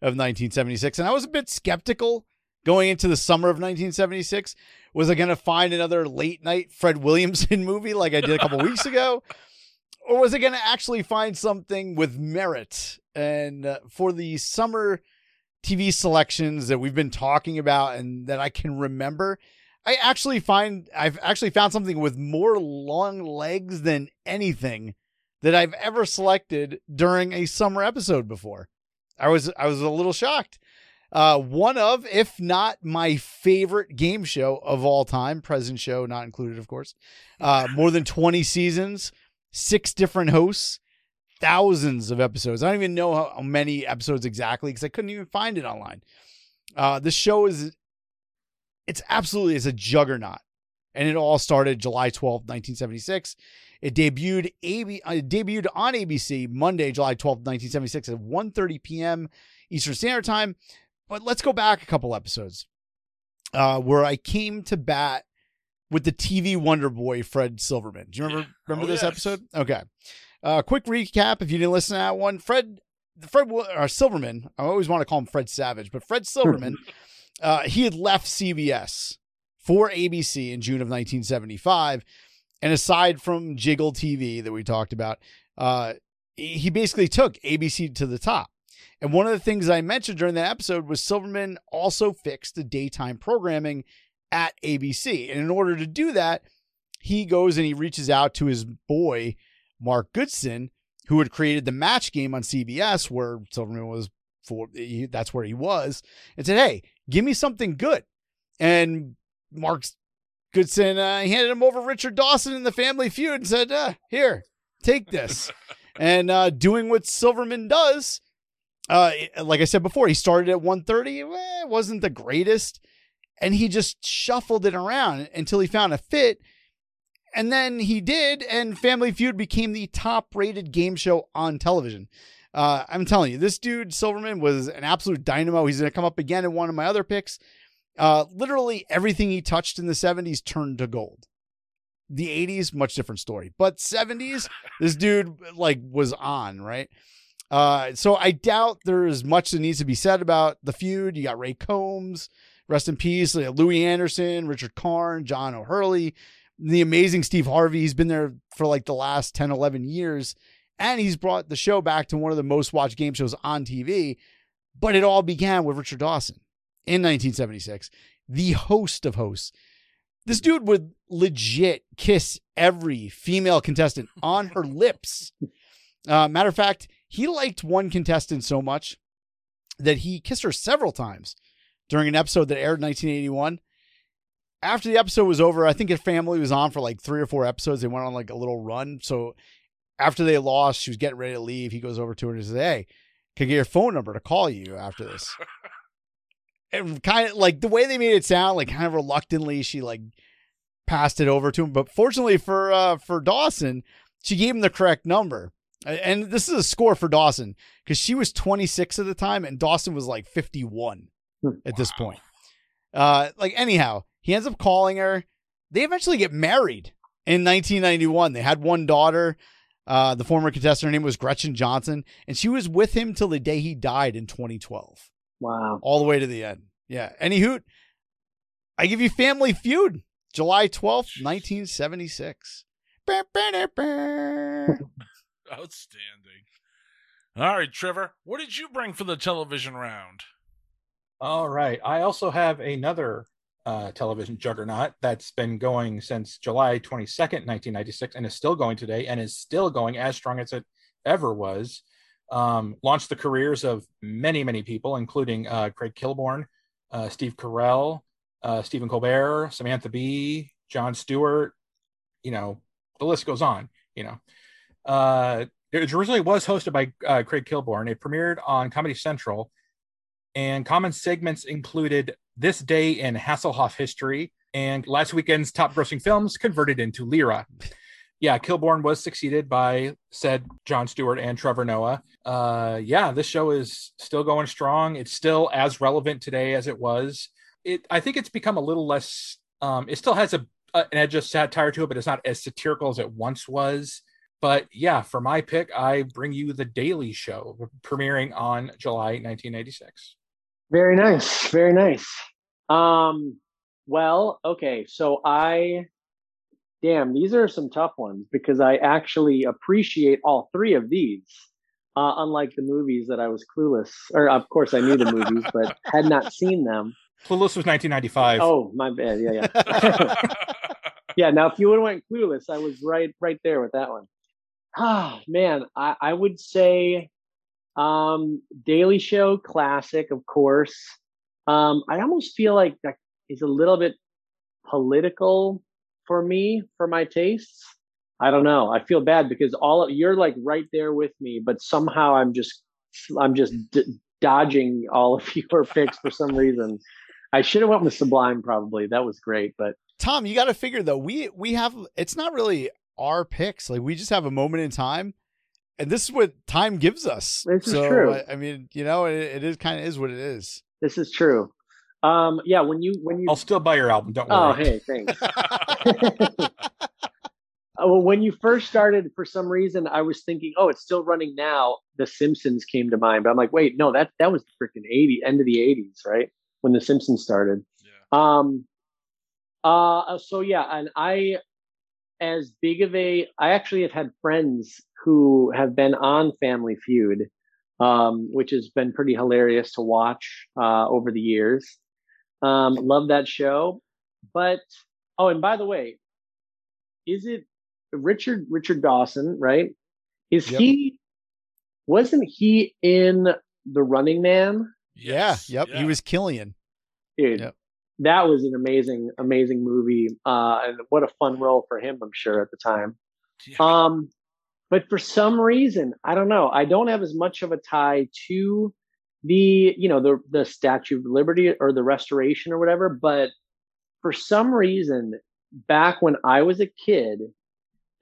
of 1976. And I was a bit skeptical going into the summer of 1976. Was I going to find another late night Fred Williamson movie like I did a couple weeks ago? Or was it going to actually find something with merit? And uh, for the summer TV selections that we've been talking about and that I can remember, I actually find I've actually found something with more long legs than anything that I've ever selected during a summer episode before. I was I was a little shocked. Uh, one of, if not my favorite game show of all time, present show not included, of course. Uh, more than 20 seasons, six different hosts, thousands of episodes. I don't even know how, many episodes exactly because I couldn't even find it online. Uh, the show is, it's absolutely, it's a juggernaut. And it all started July 12th, 1976. It debuted AB, uh, debuted on ABC Monday, July 12th, 1976 at 1.30 p.m. Eastern Standard Time. But let's go back a couple episodes uh, where I came to bat with the TV Wonder Boy Fred Silverman. Do you remember remember Oh, this yes. episode? Okay. Uh, quick recap if you didn't listen to that one. Fred Fred or Silverman. I always want to call him Fred Savage, but Fred Silverman. uh, he had left CBS for ABC in June of 1975, and aside from Jiggle TV that we talked about, uh, he basically took ABC to the top. And one of the things I mentioned during that episode was Silverman also fixed the daytime programming at ABC. And in order to do that, he goes and he reaches out to his boy, Mark Goodson, who had created the match game on CBS, where Silverman was for he, that's where he was, and said, Hey, give me something good. And Mark Goodson uh, handed him over Richard Dawson in the Family Feud and said, uh, Here, take this. and uh, doing what Silverman does, uh, like I said before, he started at 130. Eh, it wasn't the greatest. And he just shuffled it around until he found a fit. And then he did, and Family Feud became the top rated game show on television. Uh, I'm telling you, this dude, Silverman, was an absolute dynamo. He's going to come up again in one of my other picks. Uh, literally everything he touched in the 70s turned to gold. The 80s, much different story. But 70s, this dude like was on, right? Uh, so I doubt there's much that needs to be said about the feud. You got Ray Combs, rest in peace, Louie Anderson, Richard Karn, John O'Hurley, the amazing Steve Harvey. He's been there for like the last 10, 11 years. And he's brought the show back to one of the most watched game shows on TV. But it all began with Richard Dawson in 1976, the host of hosts. This dude would legit kiss every female contestant on her lips. Uh, matter of fact, he liked one contestant so much that he kissed her several times during an episode that aired in 1981. After the episode was over, I think his family was on for like three or four episodes. They went on like a little run. So after they lost, she was getting ready to leave. He goes over to her and says, Hey, can I get your phone number to call you after this? and kind of like the way they made it sound, like kind of reluctantly, she like passed it over to him. But fortunately for uh for Dawson, she gave him the correct number. And this is a score for Dawson because she was 26 at the time and Dawson was like 51 at this point. Uh, like anyhow, he ends up calling her. They eventually get married in 1991. They had one daughter. Uh, the former contestant, her name was Gretchen Johnson, and she was with him till the day he died in 2012. Wow. All the way to the end. Yeah. Any hoot. I give you Family Feud, July 12th, 1976. Outstanding. All right, Trevor, what did you bring for the television round? All right. I also have another uh, television juggernaut that's been going since July 22nd, 1996, and is still going today and is still going as strong as it ever was. Um, launched the careers of many, many people, including uh, Craig Kilborn, uh, Steve Carell, uh, Stephen Colbert, Samantha Bee, Jon Stewart. You know, the list goes on. You know, uh, it originally was hosted by uh, Craig Kilborn. It premiered on Comedy Central, and common segments included "This Day in Hasselhoff History" and last weekend's top-grossing films converted into lira. Yeah, Kilborn was succeeded by said Jon Stewart and Trevor Noah. Uh, yeah, this show is still going strong. It's still as relevant today as it was. It, I think it's become a little less. Um, it still has a, an edge of satire to it, but it's not as satirical as it once was. But yeah, for my pick, I bring you The Daily Show, premiering on July 1986. Very nice. Very nice. Um, well, okay. So I, damn, these are some tough ones because I actually appreciate all three of these. Uh, unlike the movies that I was clueless, or of course I knew the movies, but had not seen them. Clueless was 1995. Oh, my bad. Yeah, yeah. yeah. Now, if you would have went clueless, I was right, right there with that one. Ah, man, I, I would say um, Daily Show classic, of course. Um, I almost feel like that is a little bit political for me, for my tastes. I don't know. I feel bad because all of, you're like right there with me, but somehow I'm just I'm just d- dodging all of your picks for some reason. I should have went with Sublime probably. That was great, but Tom, you got to figure though we we have it's not really our picks. Like we just have a moment in time, and this is what time gives us. This is true. I, I mean, you know, it, it is kind of is what it is. this is true. Um, yeah, when you when you I'll still buy your album. Don't worry. oh hey thanks. Uh, well, when you first started, for some reason, I was thinking, oh, it's still running now. The Simpsons came to mind, but I'm like, wait, no, that that was the freaking 80 end of the 80s, right? When the Simpsons started. Yeah. Um. Uh. So yeah, and I, as big of a, I actually have had friends who have been on Family Feud, um, which has been pretty hilarious to watch uh, over the years. Um, love that show, but oh, and by the way, is it Richard Richard Dawson? Right? Is Yep. he? Wasn't he in The Running Man? Yes, yeah. Yep. yeah. He was Killian. Dude, Yep. that was an amazing, amazing movie. Uh, and what a fun role for him, I'm sure, at the time. Yeah. Um, but for some reason, I don't know. I don't have as much of a tie to the, you know, the the Statue of Liberty or the restoration or whatever. But for some reason, back when I was a kid,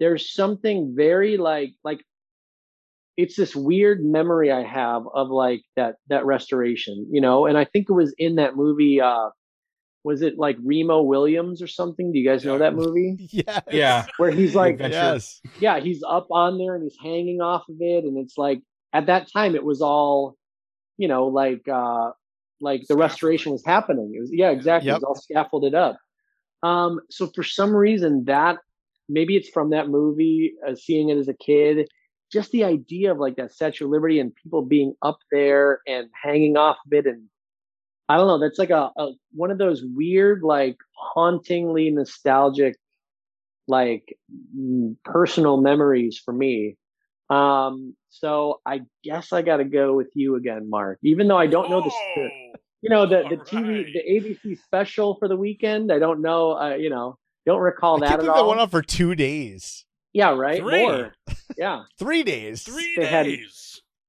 there's something very like like it's this weird memory I have of like that that restoration, you know. And I think it was in that movie. uh Was it like Remo Williams or something? Do you guys know that movie? Yes. Yeah. Where he's like Yes. yeah, he's up on there and he's hanging off of it, and it's like at that time it was all, you know, like uh like the restoration was happening. It was yeah, exactly. Yep. It was all scaffolded up. Um, so for some reason that maybe it's from that movie, uh, seeing it as a kid, just the idea of like that Statue of Liberty and people being up there and hanging off of it and I don't know. That's like a, a one of those weird, like hauntingly nostalgic, like mm, personal memories for me. Um, so I guess I got to go with you again, Marc. Even though I don't know the, the Oh, you know the the TV right. the ABC special for the weekend. I don't know. Uh, you know, don't recall I that can't at believe that went on for two days, yeah, right. Three. More. Yeah. three days. Three They had- days.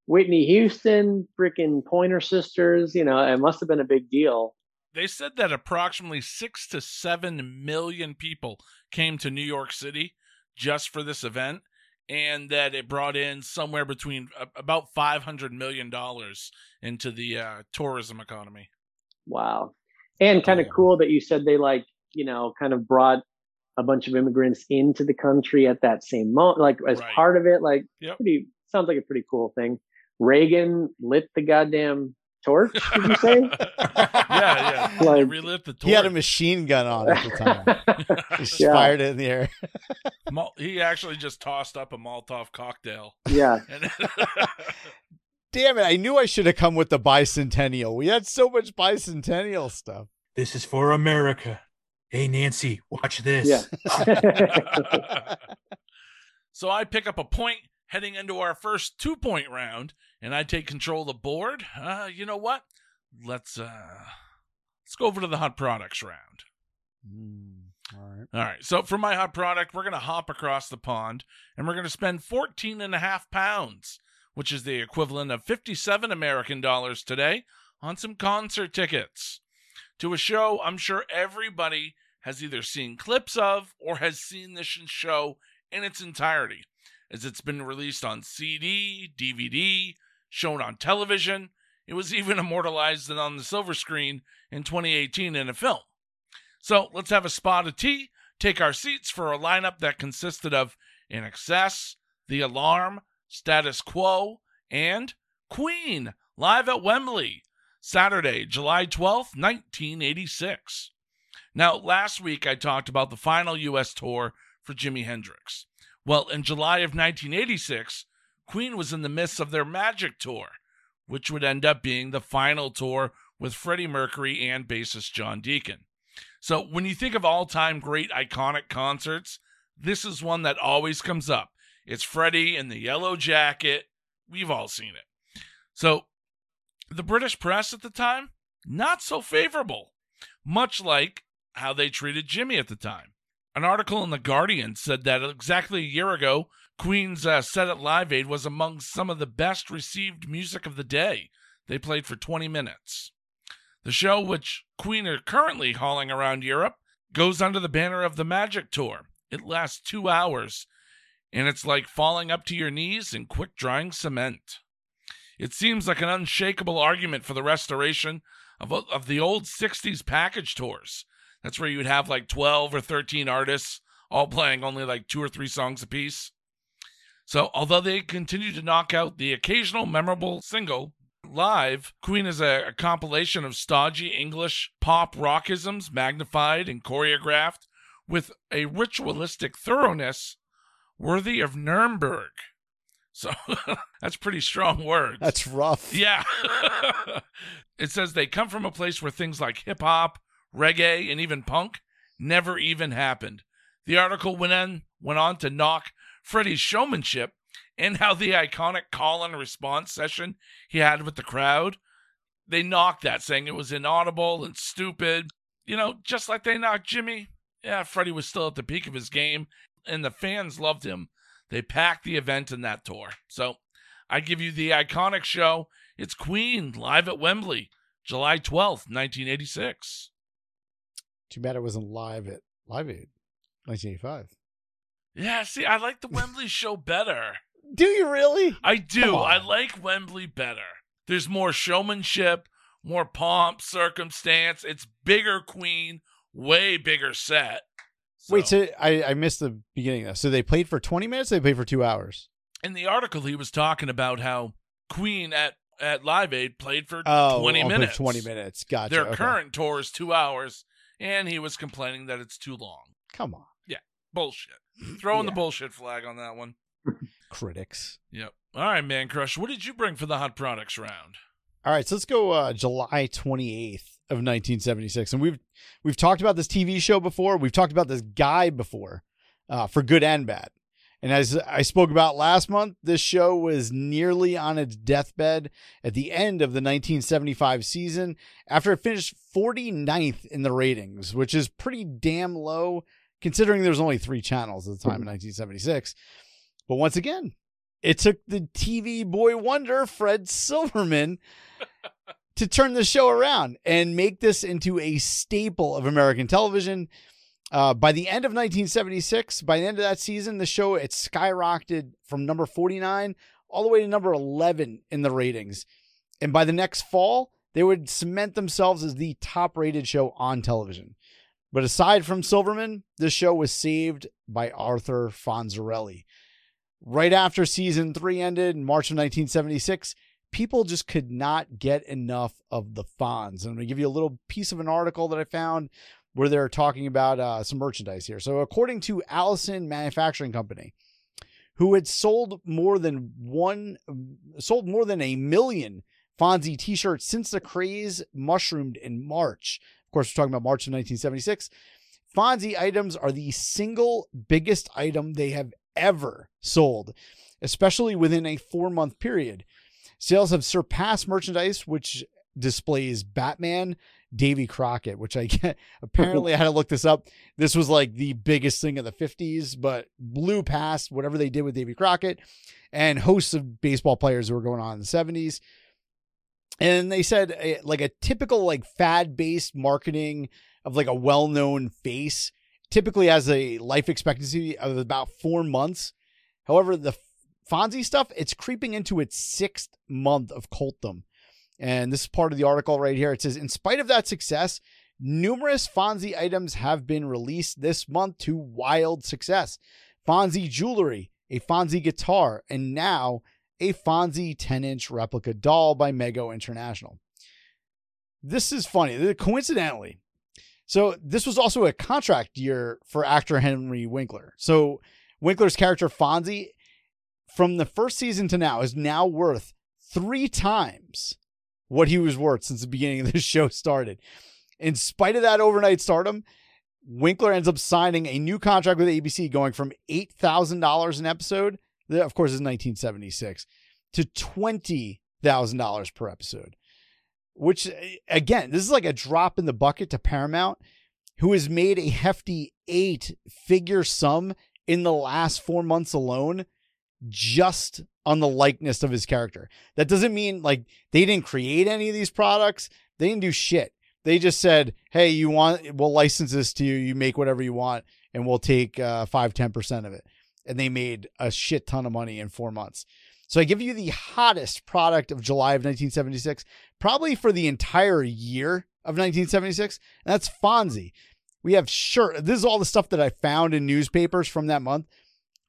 Whitney Houston, freaking Pointer Sisters. You know, it must have been a big deal. They said that approximately six to seven million people came to New York City just for this event, and that it brought in somewhere between about five hundred million dollars into the uh, tourism economy. Wow. And kind of cool that you said they like, you know, kind of brought a bunch of immigrants into the country at that same moment, like as Right. part of it. Like, Yep. pretty sounds like a pretty cool thing. Reagan lit the goddamn torch. Did you say? yeah, yeah. They Like- relit the torch. He had a machine gun on at the time. He just Yeah. fired it in the air. Mol- he actually just tossed up a Molotov cocktail. yeah. Damn it! I knew I should have come with the bicentennial. We had so much bicentennial stuff. This is for America. Hey, Nancy, watch this. Yeah. so I pick up a point heading into our first two point round, and I take control of the board. Uh, you know what? Let's uh, let's go over to the hot products round. all right. All right. So for my hot product, we're gonna hop across the pond, and we're gonna spend 14 and a half pounds, which is the equivalent of 57 American dollars today, on some concert tickets to a show I'm sure everybody has either seen clips of or has seen this show in its entirety, as it's been released on CD, DVD, shown on television. It was even immortalized on the silver screen in 2018 in a film. So let's have a spot of tea, take our seats for a lineup that consisted of INXS, The Alarm, Status Quo, and Queen live at Wembley, Saturday, July 12th, 1986. Now, last week I talked about the final U.S. tour for Jimi Hendrix. Well, in July of 1986, Queen was in the midst of their Magic Tour, which would end up being the final tour with Freddie Mercury and bassist John Deacon. So, when you think of all time great iconic concerts, this is one that always comes up. It's Freddie in the yellow jacket. We've all seen it. So, the British press at the time, not so favorable, much like how they treated Jimi at the time. An article in The Guardian said that exactly a year ago, Queen's uh, set at Live Aid was among some of the best received music of the day. They played for 20 minutes. The show, which Queen are currently hauling around Europe, goes under the banner of the Magic Tour. It lasts two hours, and it's like falling up to your knees in quick drying cement. It seems like an unshakable argument for the restoration of, of the old 60s package tours. That's where you'd have like 12 or 13 artists all playing only like two or three songs apiece. So, although they continue to knock out the occasional memorable single, live, Queen is a, a compilation of stodgy English pop rockisms magnified and choreographed with a ritualistic thoroughness worthy of Nuremberg. So, that's pretty strong words. That's rough. Yeah. it says they come from a place where things like hip hop, reggae, and even punk never even happened. The article went on, went on to knock Freddie's showmanship and how the iconic call and response session he had with the crowd, they knocked that, saying it was inaudible and stupid. You know, just like they knocked Jimi. Yeah, Freddie was still at the peak of his game, and the fans loved him. They packed the event in that tour. So I give you the iconic show. It's Queen live at Wembley, July 12th, 1986. Too bad it wasn't live at Live Aid, 1985. Yeah, see, I like the Wembley show better. Do you really? I do. I like Wembley better. There's more showmanship, more pomp, circumstance. It's bigger Queen, way bigger set. Wait, so I, I missed the beginning of that. So they played for 20 minutes. They played for two hours. in the article, he was talking about how Queen at at Live Aid played for Oh, 20 oh, minutes. 20 minutes. Gotcha. Their okay. current tour is two hours, and he was complaining that it's too long. Come on, Yeah, Bullshit. Throwing the bullshit flag on that one. critics. Yep. All right, Mancrush. What did you bring for the hot products round? All right, so let's go uh, July 28th, of 1976, and we've we've talked about this TV show before. We've talked about this guy before, uh, for good and bad. And as I spoke about last month, this show was nearly on its deathbed at the end of the 1975 season after it finished 49th in the ratings, which is pretty damn low considering there was only three channels at the time in 1976. But once again, it took the TV boy wonder, Fred Silverman, to turn the show around and make this into a staple of American television. Uh, by the end of 1976, by the end of that season, the show it skyrocketed from number 49 all the way to number 11 in the ratings. And by the next fall, they would cement themselves as the top rated show on television. But aside from Silverman, this show was saved by Arthur Fonzarelli. Right after season three ended in March of 1976, people just could not get enough of the Fonz. I'm going to give you a little piece of an article that I found where they're talking about uh, some merchandise here. So, according to Allison Manufacturing Company, who had sold more than one, sold more than a million Fonzie T-shirts since the craze mushroomed in March. Of course, we're talking about March of 1976. Fonzie items are the single biggest item they have ever sold, especially within a four month period. Sales have surpassed merchandise, which displays Batman, Davy Crockett, which I get. Apparently, I had to look this up. This was like the biggest thing of the 50s, but blew past whatever they did with Davy Crockett and hosts of baseball players who were going on in the 70s. And they said eh, like a typical like fad based marketing of like a well known face typically has a life expectancy of about four months. However, the Fonzie stuff, it's creeping into its sixth month of cultdom. And this is part of the article right here. It says, in spite of that success, numerous Fonzie items have been released this month to wild success. Fonzie jewelry, a Fonzie guitar, and now a Fonzie 10 inch replica doll by Mego International. This is funny. Coincidentally, so this was also a contract year for actor Henry Winkler. So Winkler's character Fonzie, from the first season to now, is now worth three times what he was worth since the beginning of this show started. In spite of that overnight stardom, Winkler ends up signing a new contract with ABC, going from eight thousand dollars an episode, that of course is 1976, to twenty thousand dollars per episode which eh, again, this is like a drop in the bucket to Paramount, who has made a hefty eight figure sum in the last four months alone just on the likeness of his character. That doesn't mean like they didn't create any of these products, they didn't do shit. They just said, hey, you want, we'll license this to you, you make whatever you want, and we'll take uh, 5 10% of it. And they made a shit ton of money in four months. So I give you the hottest product of July of 1976, probably for the entire year of 1976, and that's Fonzie. We have shirt. This is all the stuff that I found in newspapers from that month.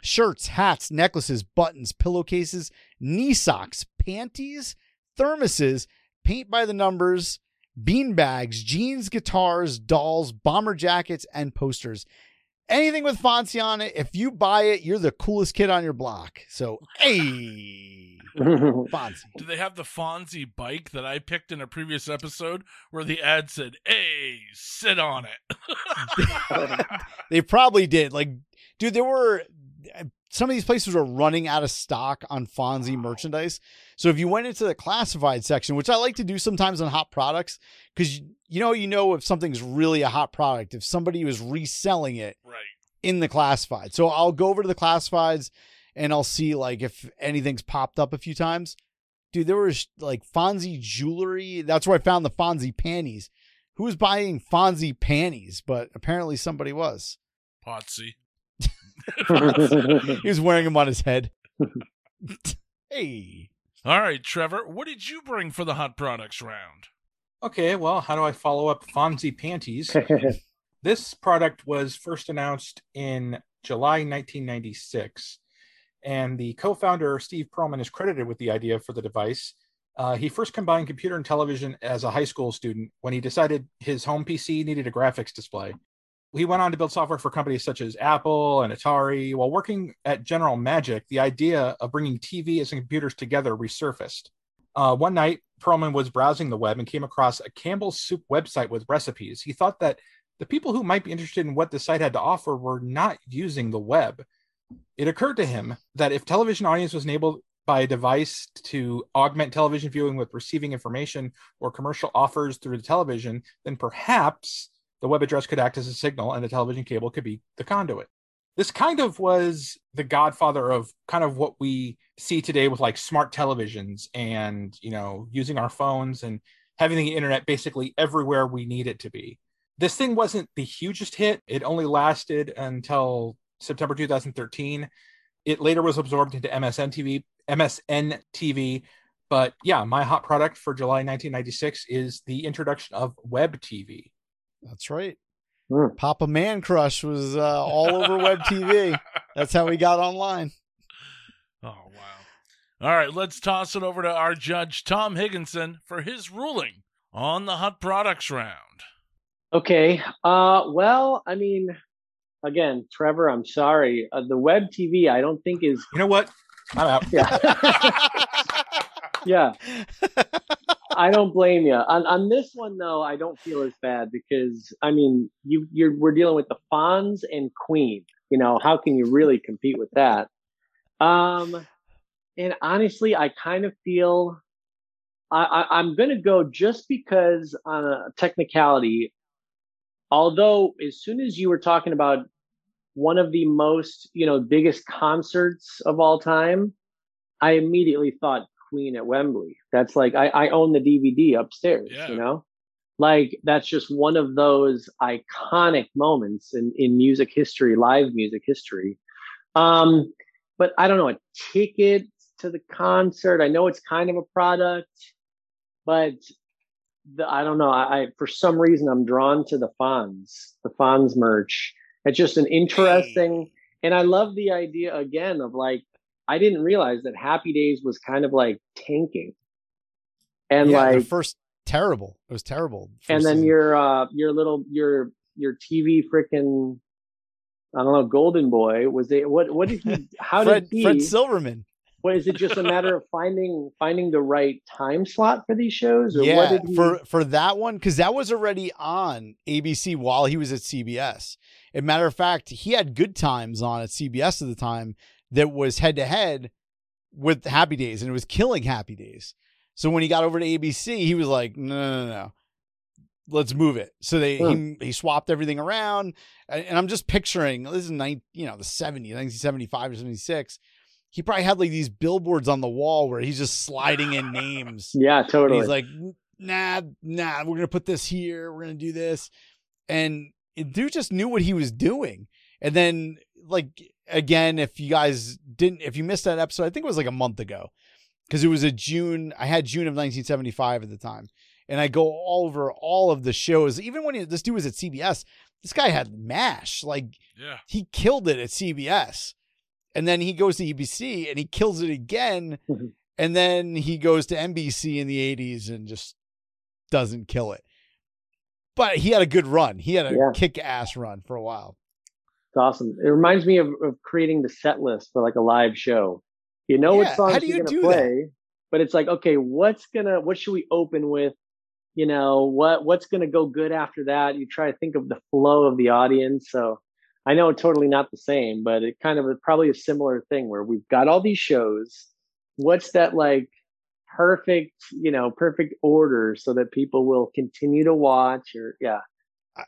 Shirts, hats, necklaces, buttons, pillowcases, knee socks, panties, thermoses, paint by the numbers, bean bags, jeans, guitars, dolls, bomber jackets, and posters anything with Fonzie on it, if you buy it, you're the coolest kid on your block. So, hey, Fonzie. Do they have the Fonzie bike that I picked in a previous episode where the ad said, hey, sit on it? they probably did. Like, dude, there were Uh, some of these places are running out of stock on Fonzie merchandise. So if you went into the classified section, which I like to do sometimes on hot products, because you know you know if something's really a hot product if somebody was reselling it right. in the classified. So I'll go over to the classifieds and I'll see like if anything's popped up a few times. Dude, there was like Fonzie jewelry. That's where I found the Fonzie panties. Who was buying Fonzie panties? But apparently somebody was. Potsy. he was wearing them on his head. hey. All right, Trevor, what did you bring for the hot products round? Okay, well, how do I follow up Fonzie panties? this product was first announced in July 1996, and the co-founder Steve Perlman is credited with the idea for the device. Uh, he first combined computer and television as a high school student when he decided his home PC needed a graphics display. He went on to build software for companies such as Apple and Atari. While working at General Magic, the idea of bringing TVs and computers together resurfaced. Uh, one night, Perlman was browsing the web and came across a Campbell's Soup website with recipes. He thought that the people who might be interested in what the site had to offer were not using the web. It occurred to him that if television audience was enabled by a device to augment television viewing with receiving information or commercial offers through the television, then perhaps the web address could act as a signal and the television cable could be the conduit. This kind of was the godfather of kind of what we see today with like smart televisions and, you know, using our phones and having the internet basically everywhere we need it to be. This thing wasn't the hugest hit. It only lasted until September 2013. It later was absorbed into MSN TV, MSN TV. But yeah, my hot product for July 1996 is the introduction of web TV. That's right. Hmm. Papa Mancrush was uh, all over web TV. That's how we got online. Oh, wow. All right, let's toss it over to our judge, Tom Higgenson, for his ruling on the hot products round. Okay. Uh, well, I mean, again, Trevor, I'm sorry. Uh, the web TV, I don't think is. You know what? I'm out. Yeah. yeah. I don't blame you. On on this one though, I don't feel as bad because I mean, you you're we're dealing with the Fonz and Queen. You know, how can you really compete with that? Um, and honestly, I kind of feel I, I I'm gonna go just because on a technicality. Although, as soon as you were talking about one of the most you know biggest concerts of all time, I immediately thought Queen at Wembley. That's like I, I own the DVD upstairs, Yeah. you know? Like that's just one of those iconic moments in, in music history, live music history. Um, but I don't know, a ticket to the concert. I know it's kind of a product, but the, I don't know. I, I for some reason I'm drawn to the Fonz, the Fonz merch. It's just an interesting and I love the idea again of like I didn't realize that Happy Days was kind of like tanking. And yeah, the like first terrible. It was terrible. and then season. your uh your little your your TV freaking I don't know, Golden Boy was it what what did he how Fred, did he Fred Silverman. what is it just a matter of finding finding the right time slot for these shows or what Yeah, did he for for that one because that was already on ABC while he was at CBS. A matter of fact, he had Good Times on at CBS at the time that was head to head with Happy Days, and it was killing Happy Days. So when he got over to ABC, he was like, "No, no, no, no. let's move it." So they he, hmm. he swapped everything around, and, and I'm just picturing this is nine, you know, the 70s, 1975 or 76. He probably had like these billboards on the wall where he's just sliding in names. Yeah, And totally. he's like, nah, nah, we're gonna put this here, we're gonna do this, and dude just knew what he was doing. And then, like again, if you guys didn't, if you missed that episode, I think it was like a month ago, because it was a June. I had June of 1975 at the time, and I go all over all of the shows. Even when he, this dude was at CBS, this guy had Mash. Like Yeah. he killed it at CBS. And then he goes to EBC and he kills it again. Mhm. and then he goes to NBC in the 80s and just doesn't kill it. But he had a good run. He had a Yeah. kick ass run for a while. It's awesome. It reminds me of, of creating the set list for like a live show. You know Yeah, what songs how you're you gonna play, but it's like, okay, what's gonna what should we open with? You know, what what's gonna go good after that? You try to think of the flow of the audience. So I know it's totally not the same, but it kind of is probably a similar thing where we've got all these shows. What's that like perfect, you know, perfect order so that people will continue to watch or yeah.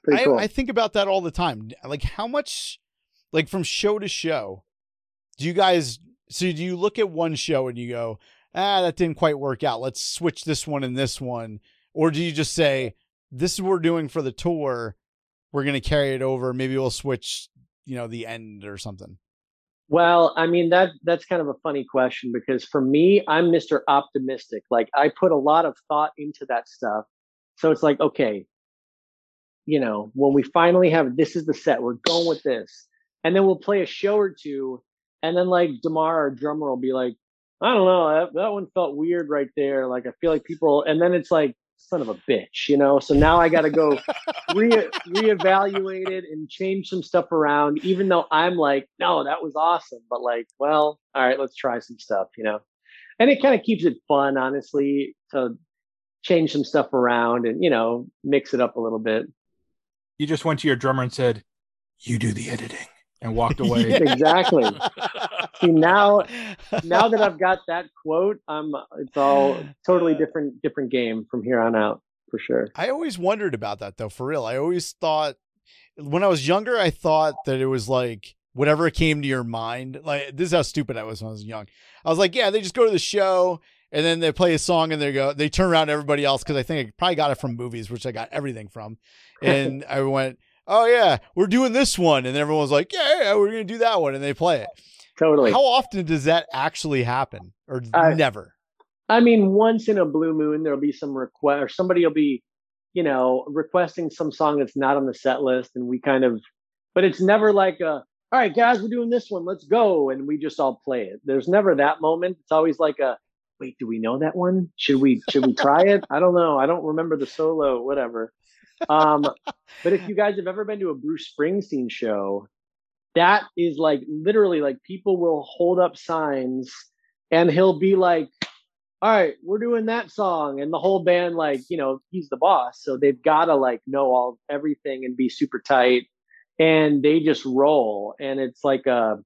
Pretty I, cool. I think about that all the time. Like how much, like from show to show, do you guys? So do you look at one show and you go, ah, that didn't quite work out. Let's switch this one and this one, or do you just say, this is what we're doing for the tour. We're gonna carry it over. Maybe we'll switch, you know, the end or something. Well, I mean that that's kind of a funny question because for me, I'm Mr. Optimistic. Like I put a lot of thought into that stuff. So it's like, okay, you know, when we finally have this is the set, we're going with this. And then we'll play a show or two, and then like De'Mar, our drummer, will be like, I don't know, that, that one felt weird right there. Like I feel like people and then it's like, son of a bitch, you know. So now I gotta go re reevaluate it and change some stuff around, even though I'm like, no, that was awesome. But like, well, all right, let's try some stuff, you know. and it kind of keeps it fun, honestly, to change some stuff around and you know mix it up a little bit. You just went to your drummer and said, "You do the editing," and walked away. Yeah. Exactly. See now, now that I've got that quote, I'm it's all totally different different game from here on out for sure. I always wondered about that though, for real. I always thought when I was younger, I thought that it was like whatever came to your mind. Like this is how stupid I was when I was young. I was like, yeah, they just go to the show and then they play a song and they go, they turn around to everybody else because I think I probably got it from movies, which I got everything from. And I went, oh yeah, we're doing this one, and everyone was like, yeah, yeah, we're gonna do that one, and they play it. Totally. How often does that actually happen, or I- never? I mean, once in a blue moon, there'll be some request, or somebody will be, you know, requesting some song that's not on the set list, and we kind of, but it's never like a, all right, guys, we're doing this one, let's go, and we just all play it. There's never that moment. It's always like a, wait, do we know that one? Should we should we try it? I don't know. I don't remember the solo, whatever. Um, but if you guys have ever been to a Bruce Springsteen show, that is like literally like people will hold up signs and he'll be like, all right, we're doing that song. And the whole band, like, you know, he's the boss. So they've got to like know all everything and be super tight. And they just roll. And it's like a,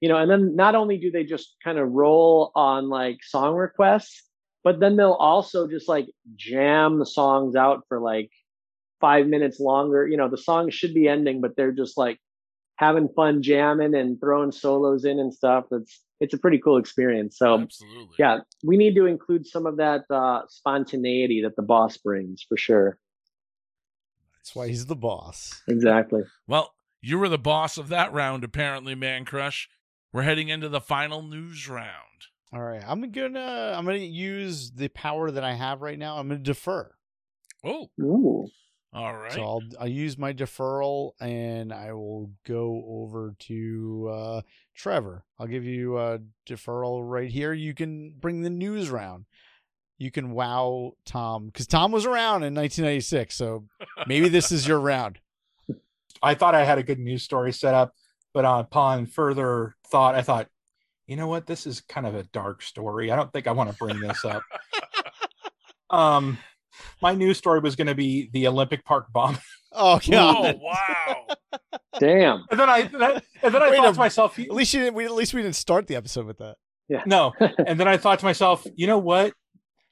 you know, and then not only do they just kind of roll on like song requests, but then they'll also just like jam the songs out for like five minutes longer. You know, the song should be ending, but they're just like having fun jamming and throwing solos in and stuff. It's it's a pretty cool experience. So Absolutely. yeah, we need to include some of that uh, spontaneity that the boss brings for sure. That's why he's the boss. Exactly. Well, you were the boss of that round, apparently, Mancrush. We're heading into the final news round. All right, I'm gonna I'm gonna use the power that I have right now. I'm gonna defer. Oh, Ooh. all right. So I'll I'll use my deferral and I will go over to uh, Trevor. I'll give you a deferral right here. You can bring the news round. You can wow Tom because Tom was around in 1996. So maybe this is your round. I thought I had a good news story set up, but upon further thought, I thought, you know what, this is kind of a dark story. I don't think I want to bring this up. um, my news story was going to be the Olympic Park bomb, Oh oh, god! wow. Damn. and then I, and then I Wait thought a- to myself, At least you didn't. We, at least we didn't start the episode with that. Yeah. no, and then I thought to myself, you know what?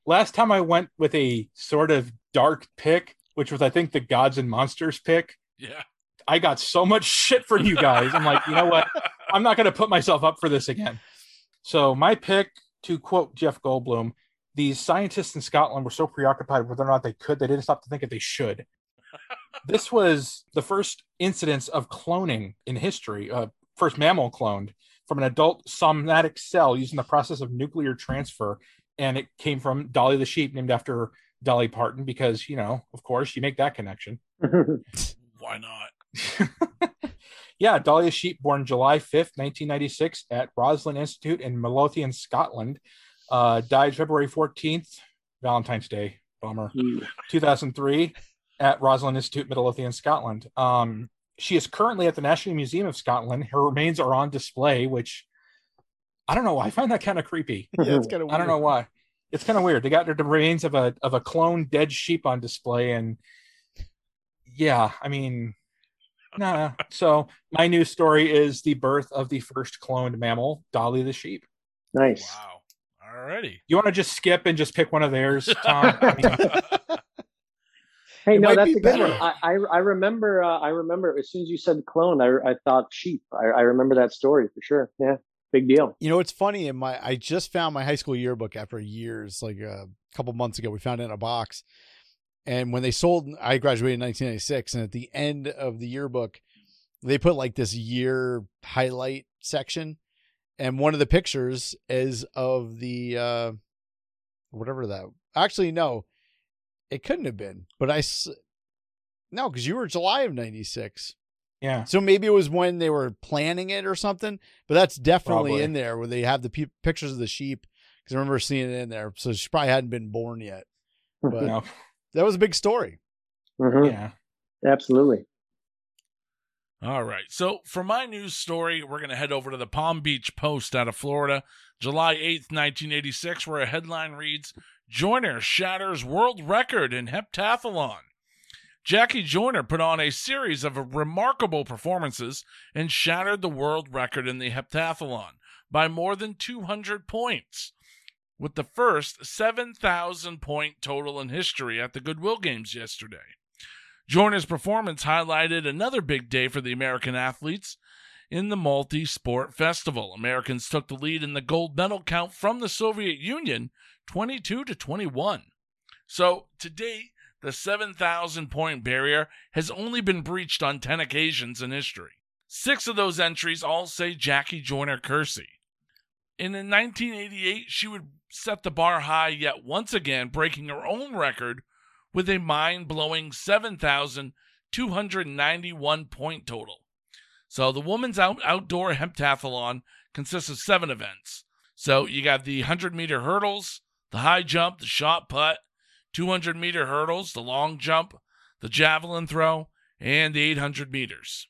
Last time I went with a sort of dark pick, which was I think the Gods and Monsters pick, Yeah. I got so much shit from you guys. I'm like, you know what? I'm not going to put myself up for this again. So my pick, to quote Jeff Goldblum, these scientists in Scotland were so preoccupied with whether or not they could, they didn't stop to think if they should. this was the first incidence of cloning in history, uh, first mammal cloned from an adult somatic cell using the process of nuclear transfer. And it came from Dolly the sheep, named after Dolly Parton, because, you know, of course, you make that connection. Why not? yeah, Dahlia Sheep, born July 5th, 1996, at Roslin Institute in Midlothian, Scotland. Uh, died February 14th, Valentine's Day. Bummer. 2003 at Roslin Institute, Midlothian, Scotland. Um, she is currently at the National Museum of Scotland. Her remains are on display, which I don't know. I find that kind of creepy. Yeah, it's kind of. I don't know why. It's kind of weird. They got the remains of a of a clone dead sheep on display, and yeah, I mean, nah. So my news story is the birth of the first cloned mammal, Dolly the sheep. nice. Wow. Alrighty. You want to just skip and just pick one of theirs, Tom? I mean, Hey, It no, that's be a good one. better. I, I I remember. Uh, I remember as soon as you said clone, I I thought sheep. I, I remember that story for sure. Yeah, big deal. You know, it's funny. In my, I just found my high school yearbook after years, like a couple months ago. We found it in a box, and when they sold, I graduated in 1996, and at the end of the yearbook, they put like this year highlight section, and one of the pictures is of the uh whatever that. Actually, no, it couldn't have been. But I, s- no, because you were July of '96. yeah. So maybe it was when they were planning it or something, but that's definitely Probably. in there where they have the pe- pictures of the sheep. Because I remember seeing it in there. So she probably hadn't been born yet. But No, that was a big story. Mhm, yeah. Absolutely. All right. So for my news story, we're going to head over to the Palm Beach Post out of Florida, July 8th, 1986, where a headline reads Joyner shatters world record in heptathlon. Jackie Joyner put on a series of remarkable performances and shattered the world record in the heptathlon by more than 200 points, with the first 7,000 point total in history at the Goodwill Games yesterday. Joyner's performance highlighted another big day for the American athletes in the multi sport festival. Americans took the lead in the gold medal count from the Soviet Union 22 to 21. So, to date, the 7,000 point barrier has only been breached on 10 occasions in history. Six of those entries all say Jackie Joyner Kersee. And in 1988, she would set the bar high yet once again, breaking her own record with a mind blowing 7,291 point total. So the women's out- outdoor heptathlon consists of seven events. So you got the 100 meter hurdles, the high jump, the shot put, 200 meter hurdles, the long jump, the javelin throw, and the 800 meters.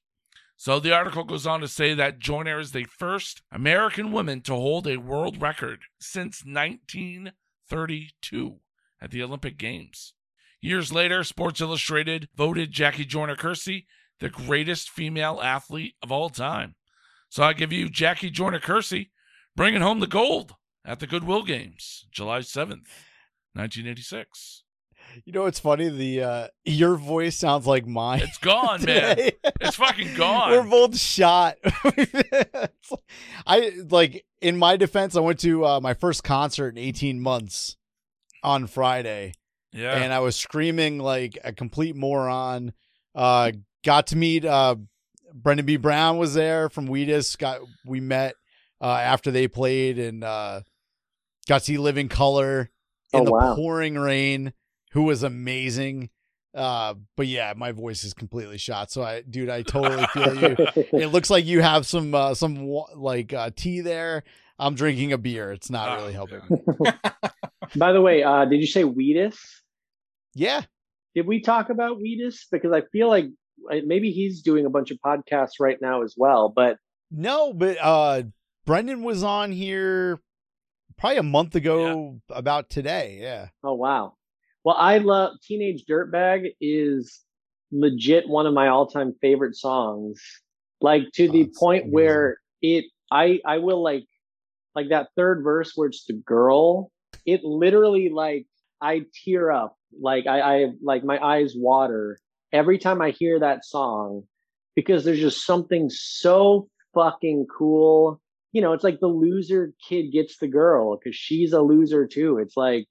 So the article goes on to say that Joyner is the first American woman to hold a world record since 1932 at the Olympic Games. Years later, Sports Illustrated voted Jackie Joyner Kersee the greatest female athlete of all time. So I give you Jackie Joyner Kersee bringing home the gold at the Goodwill Games, July 7th, 1986. You know what's funny? The uh your voice sounds like mine. It's gone, man. It's fucking gone. We're both shot. I like in my defense, I went to uh, my first concert in 18 months on Friday, yeah. and I was screaming like a complete moron. Uh, got to meet uh, Brendan B. Brown was there from Wheatus. Got we met uh, after they played and uh, got to see Living Colour in Oh, the wow. pouring rain, who was amazing. Uh, but yeah, my voice is completely shot. So I, dude, I totally feel you. It looks like you have some uh, some like uh, tea there. I'm drinking a beer. It's not Oh, really helping. yeah. By the way, uh, did you say Wheatus? Yeah, Did we talk about Wheatus? Because I feel like uh, maybe he's doing a bunch of podcasts right now as well. But no, but uh, Brendan was on here probably a month ago about today. Yeah. oh wow, well I love Teenage Dirtbag is legit one of my all-time favorite songs. Like to Oh, the point amazing. where it, I I will like like that third verse where it's the girl. It literally like I tear up. Like I, I like my eyes water every time I hear that song because there's just something so fucking cool. You know, it's like the loser kid gets the girl because she's a loser too. It's like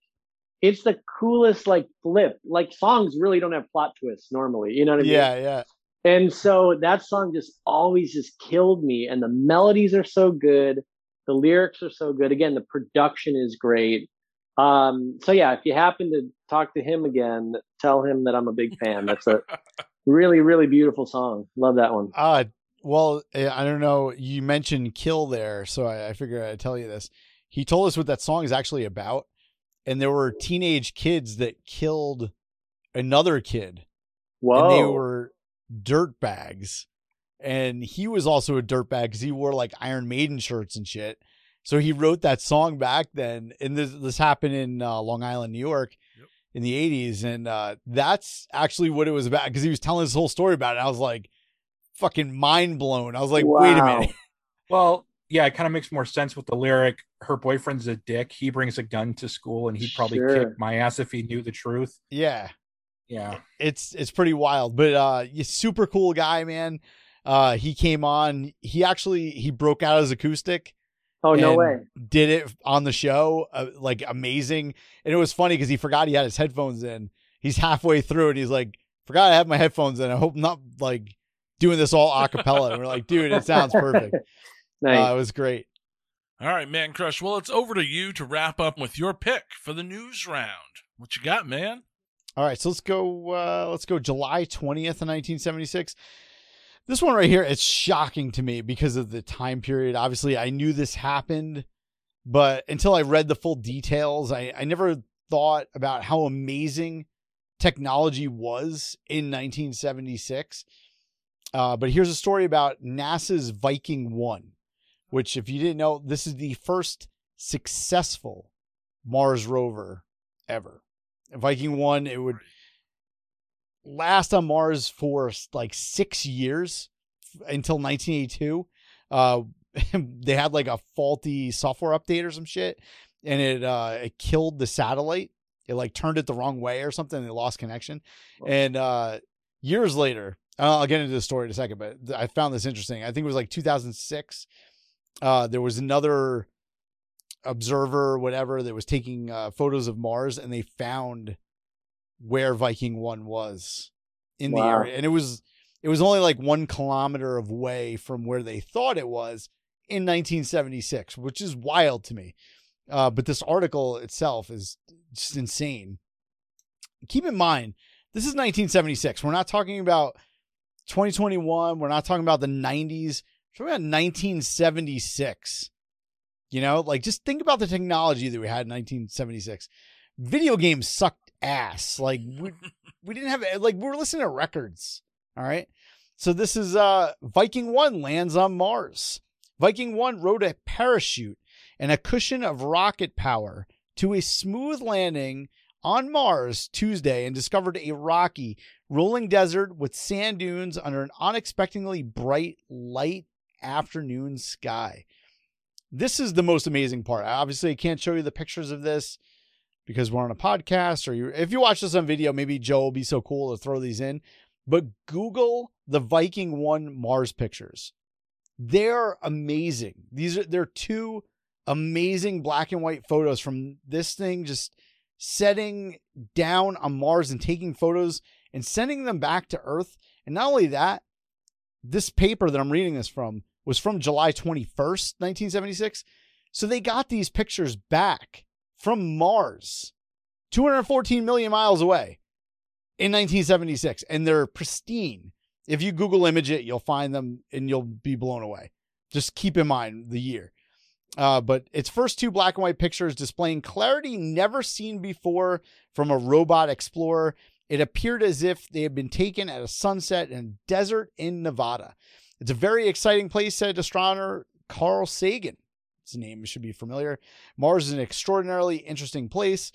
it's the coolest like flip. Like songs really don't have plot twists normally. You know what I mean? Yeah, yeah. And so that song just always just killed me. And the melodies are so good. The lyrics are so good. Again, the production is great. Um, so yeah, if you happen to talk to him again, tell him that I'm a big fan. That's a really, really beautiful song. Love that one. Uh well, eh, I don't know. You mentioned kill there, so I, I figured I'd tell you this. He told us what that song is actually about, and there were teenage kids that killed another kid, Whoa. and they were dirt bags. And he was also a dirt bag because he wore like Iron Maiden shirts and shit. So he wrote that song back then, and this this happened in uh, Long Island, New York, Yep. in the '80s, and uh, that's actually what it was about because he was telling this whole story about it. I was like, fucking mind blown. I was like, wait a minute. Well, yeah, it kind of makes more sense with the lyric. Her boyfriend's a dick. He brings a gun to school, and he'd probably Sure. kick my ass if he knew the truth. yeah, Yeah, it's it's pretty wild, but uh, super cool guy, man. Uh, he came on. He actually he broke out his acoustic. oh no way. Did it on the show, uh, like amazing. And it was funny because he forgot he had his headphones in. He's halfway through and he's like, "Forgot I have my headphones in. I hope I'm not like doing this all a cappella." and we're like, "Dude, it sounds perfect." Nice. Uh, it was great. All right, Mancrush. Well, it's over to you to wrap up with your pick for the news round. What you got, man? All right, so let's go. Uh, let's go July twentieth, nineteen seventy six. This one right here, it's shocking to me because of the time period. Obviously, I knew this happened, but until I read the full details, I, I never thought about how amazing technology was in 1976. Uh, but here's a story about NASA's Viking 1, which, if you didn't know, this is the first successful Mars rover ever. Viking 1, it would last on Mars for like six years until 1982. Uh, they had like a faulty software update or some shit, and it uh, it killed the satellite. It like turned it the wrong way or something. And they lost connection, and uh, years later, I'll get into the story in a second, but I found this interesting. I think it was like 2006. Uh, there was another observer, whatever, that was taking uh, photos of Mars, and they found where Viking One was in the area, and it was it was only like one kilometer away from where they thought it was in 1976, which is wild to me. Uh, but this article itself is just insane. Keep in mind, this is 1976. We're not talking about 2021. We're not talking about the 90s. We're about 1976. You know, like just think about the technology that we had in 1976. Video games sucked ass. Like we, we didn't have like we were listening to records. All right. So this is uh Viking 1 lands on Mars. Viking 1 rode a parachute and a cushion of rocket power to a smooth landing on Mars Tuesday and discovered a rocky, rolling desert with sand dunes under an unexpectedly bright, light afternoon sky. This is the most amazing part. Obviously, I can't show you the pictures of this because we're on a podcast, or you, if you watch this on video, maybe Joe will be so cool to throw these in. But Google the Viking One Mars pictures. They're amazing. These are they're two amazing black and white photos from this thing just setting down on Mars and taking photos and sending them back to Earth. And not only that, this paper that I'm reading this from was from July 21st, 1976. So they got these pictures back from Mars, 214 million miles away in 1976, and they're pristine. If you Google image it, you'll find them and you'll be blown away. Just keep in mind the year. Uh, but its first two black and white pictures displaying clarity never seen before from a robot explorer. It appeared as if they had been taken at a sunset in a desert in Nevada. It's a very exciting place, said astronomer Carl Sagan. His name should be familiar. Mars is an extraordinarily interesting place.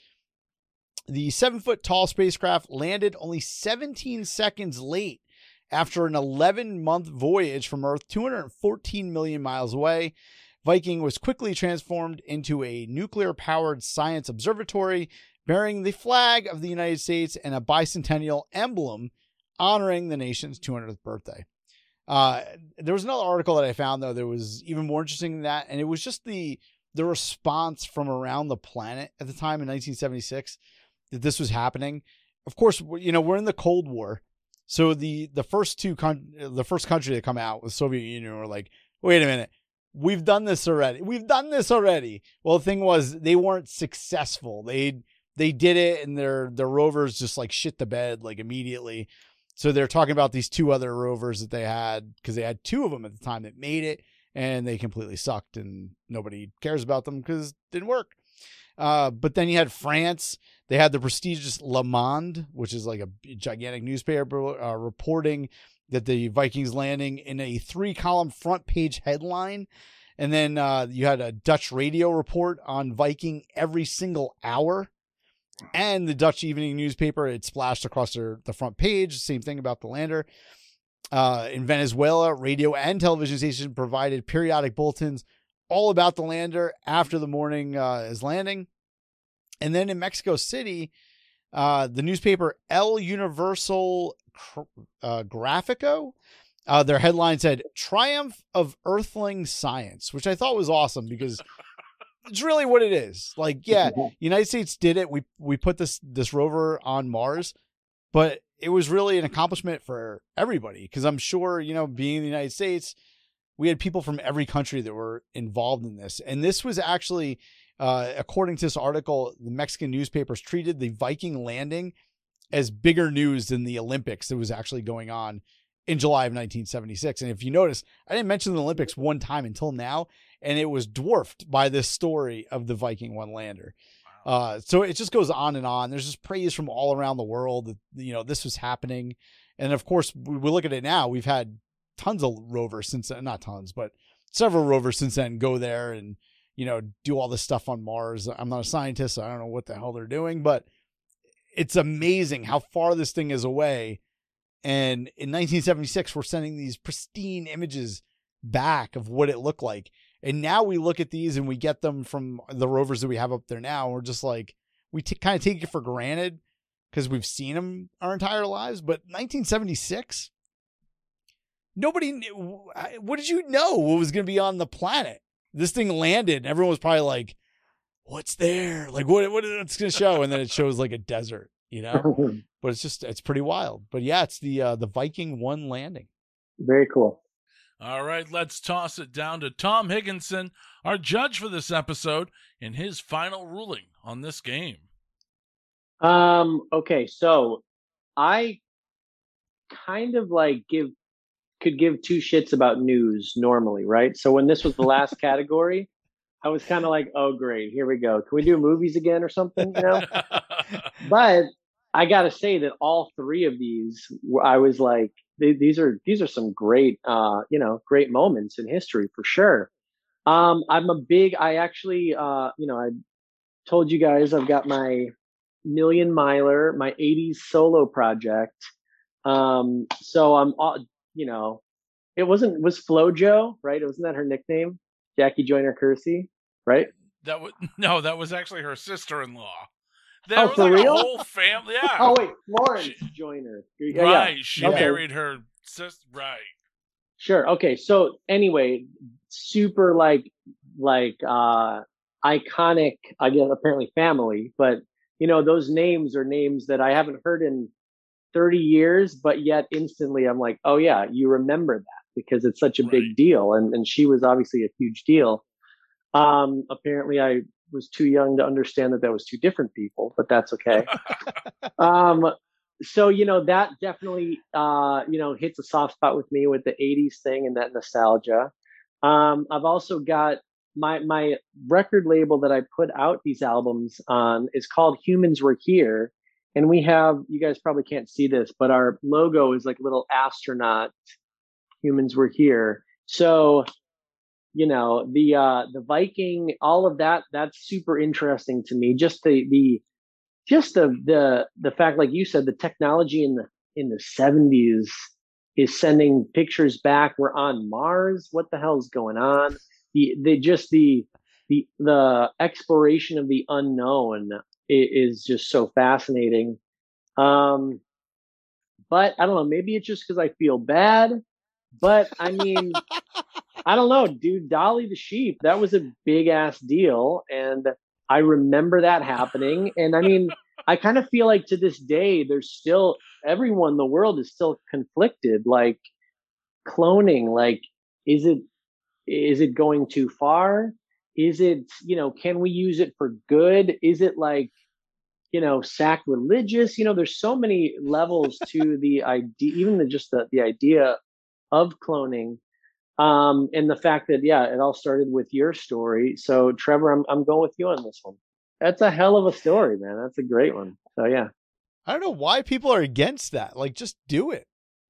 The seven foot tall spacecraft landed only 17 seconds late after an 11 month voyage from Earth, 214 million miles away. Viking was quickly transformed into a nuclear powered science observatory bearing the flag of the United States and a bicentennial emblem honoring the nation's 200th birthday. Uh, there was another article that I found though that was even more interesting than that, and it was just the the response from around the planet at the time in 1976 that this was happening. Of course, you know we're in the Cold War, so the the first two con- the first country to come out was Soviet Union were like, wait a minute, we've done this already. We've done this already. Well, the thing was they weren't successful. They they did it, and their their rovers just like shit the bed like immediately. So they're talking about these two other rovers that they had because they had two of them at the time that made it, and they completely sucked, and nobody cares about them because didn't work. Uh, but then you had France. They had the prestigious Le Monde, which is like a gigantic newspaper, uh, reporting that the Vikings landing in a three column front page headline. And then uh, you had a Dutch radio report on Viking every single hour. And the Dutch evening newspaper, it splashed across their, the front page. Same thing about the lander. Uh, in Venezuela, radio and television stations provided periodic bulletins all about the lander after the morning uh, is landing. And then in Mexico City, uh, the newspaper El Universal uh, Grafico, uh, their headline said "Triumph of Earthling Science," which I thought was awesome because it's really what it is. Like, yeah, United States did it. We we put this this rover on Mars, but it was really an accomplishment for everybody because I'm sure you know, being in the United States, we had people from every country that were involved in this, and this was actually. Uh, according to this article, the Mexican newspapers treated the Viking landing as bigger news than the Olympics that was actually going on in July of 1976. And if you notice, I didn't mention the Olympics one time until now, and it was dwarfed by this story of the Viking one lander. Uh, so it just goes on and on. There's just praise from all around the world that you know this was happening, and of course we, look at it now. We've had tons of rovers since then, not tons, but several rovers since then go there and you know do all this stuff on Mars. I'm not a scientist, so I don't know what the hell they're doing, but it's amazing how far this thing is away. And in 1976, we're sending these pristine images back of what it looked like. And now we look at these and we get them from the rovers that we have up there now. We're just like, we t- kind of take it for granted because we've seen them our entire lives. But 1976, nobody knew. What did you know what was going to be on the planet? This thing landed, and everyone was probably like, "What's there? Like, what? What is it's going to show?" And then it shows like a desert, you know. but it's just it's pretty wild. But yeah, it's the uh, the Viking one landing. Very cool. All right, let's toss it down to Tom Higgenson, our judge for this episode, in his final ruling on this game. Um, okay, so I kind of like give could give two shits about news normally, right? So when this was the last category, I was kind of like, oh great, here we go. Can we do movies again or something? You know? but I gotta say that all three of these, I was like, these are these are some great, uh, you know, great moments in history for sure. Um, I'm a big. I actually, uh, you know, I told you guys I've got my Million Miler, my 80s solo project. Um, so I'm, you know, it wasn't was FloJo, right? Wasn't that her nickname, Jackie Joyner Kersee, right? That was no, that was actually her sister-in-law. That oh, was for like real? a whole family. Yeah. Oh wait, Florence Joyner. Yeah, right. yeah. She Okay. married her sister. Right. Sure. Okay. So anyway, super like like uh iconic, I guess apparently family, but you know, those names are names that I haven't heard in 30 years, but yet instantly I'm like, oh yeah, you remember that because it's such a Right. big deal. And and she was obviously a huge deal. Um apparently I was too young to understand that that was two different people, but that's okay. um so you know that definitely uh you know hits a soft spot with me with the 80s thing and that nostalgia. Um i've also got my my record label that i put out these albums on is called humans were here. And we have you guys probably can't see this but our logo is like a little astronaut humans were here. So you know the uh the viking all of that that's super interesting to me. Just the the just the the the fact like you said the technology in the in the 70s is sending pictures back. We're on mars. What the hell's going on? The the just the the the exploration of the unknown is just so fascinating. Um but i don't know maybe it's just because i feel bad but i mean i don't know dude dolly the sheep that was a big ass deal and I remember that happening. And I mean, I kind of feel like to this day, there's still everyone in the world is still conflicted. Like cloning, like, is it is it going too far? Is it, you know, can we use it for good? Is it like, you know, sacrilegious? You know, there's so many levels to the idea, even the, just the, the idea of cloning um and the fact that yeah it all started with your story so trevor i'm, I'm going with you on this one that's a hell of a story man that's a great one so yeah I don't know why people are against that. Like, just do it.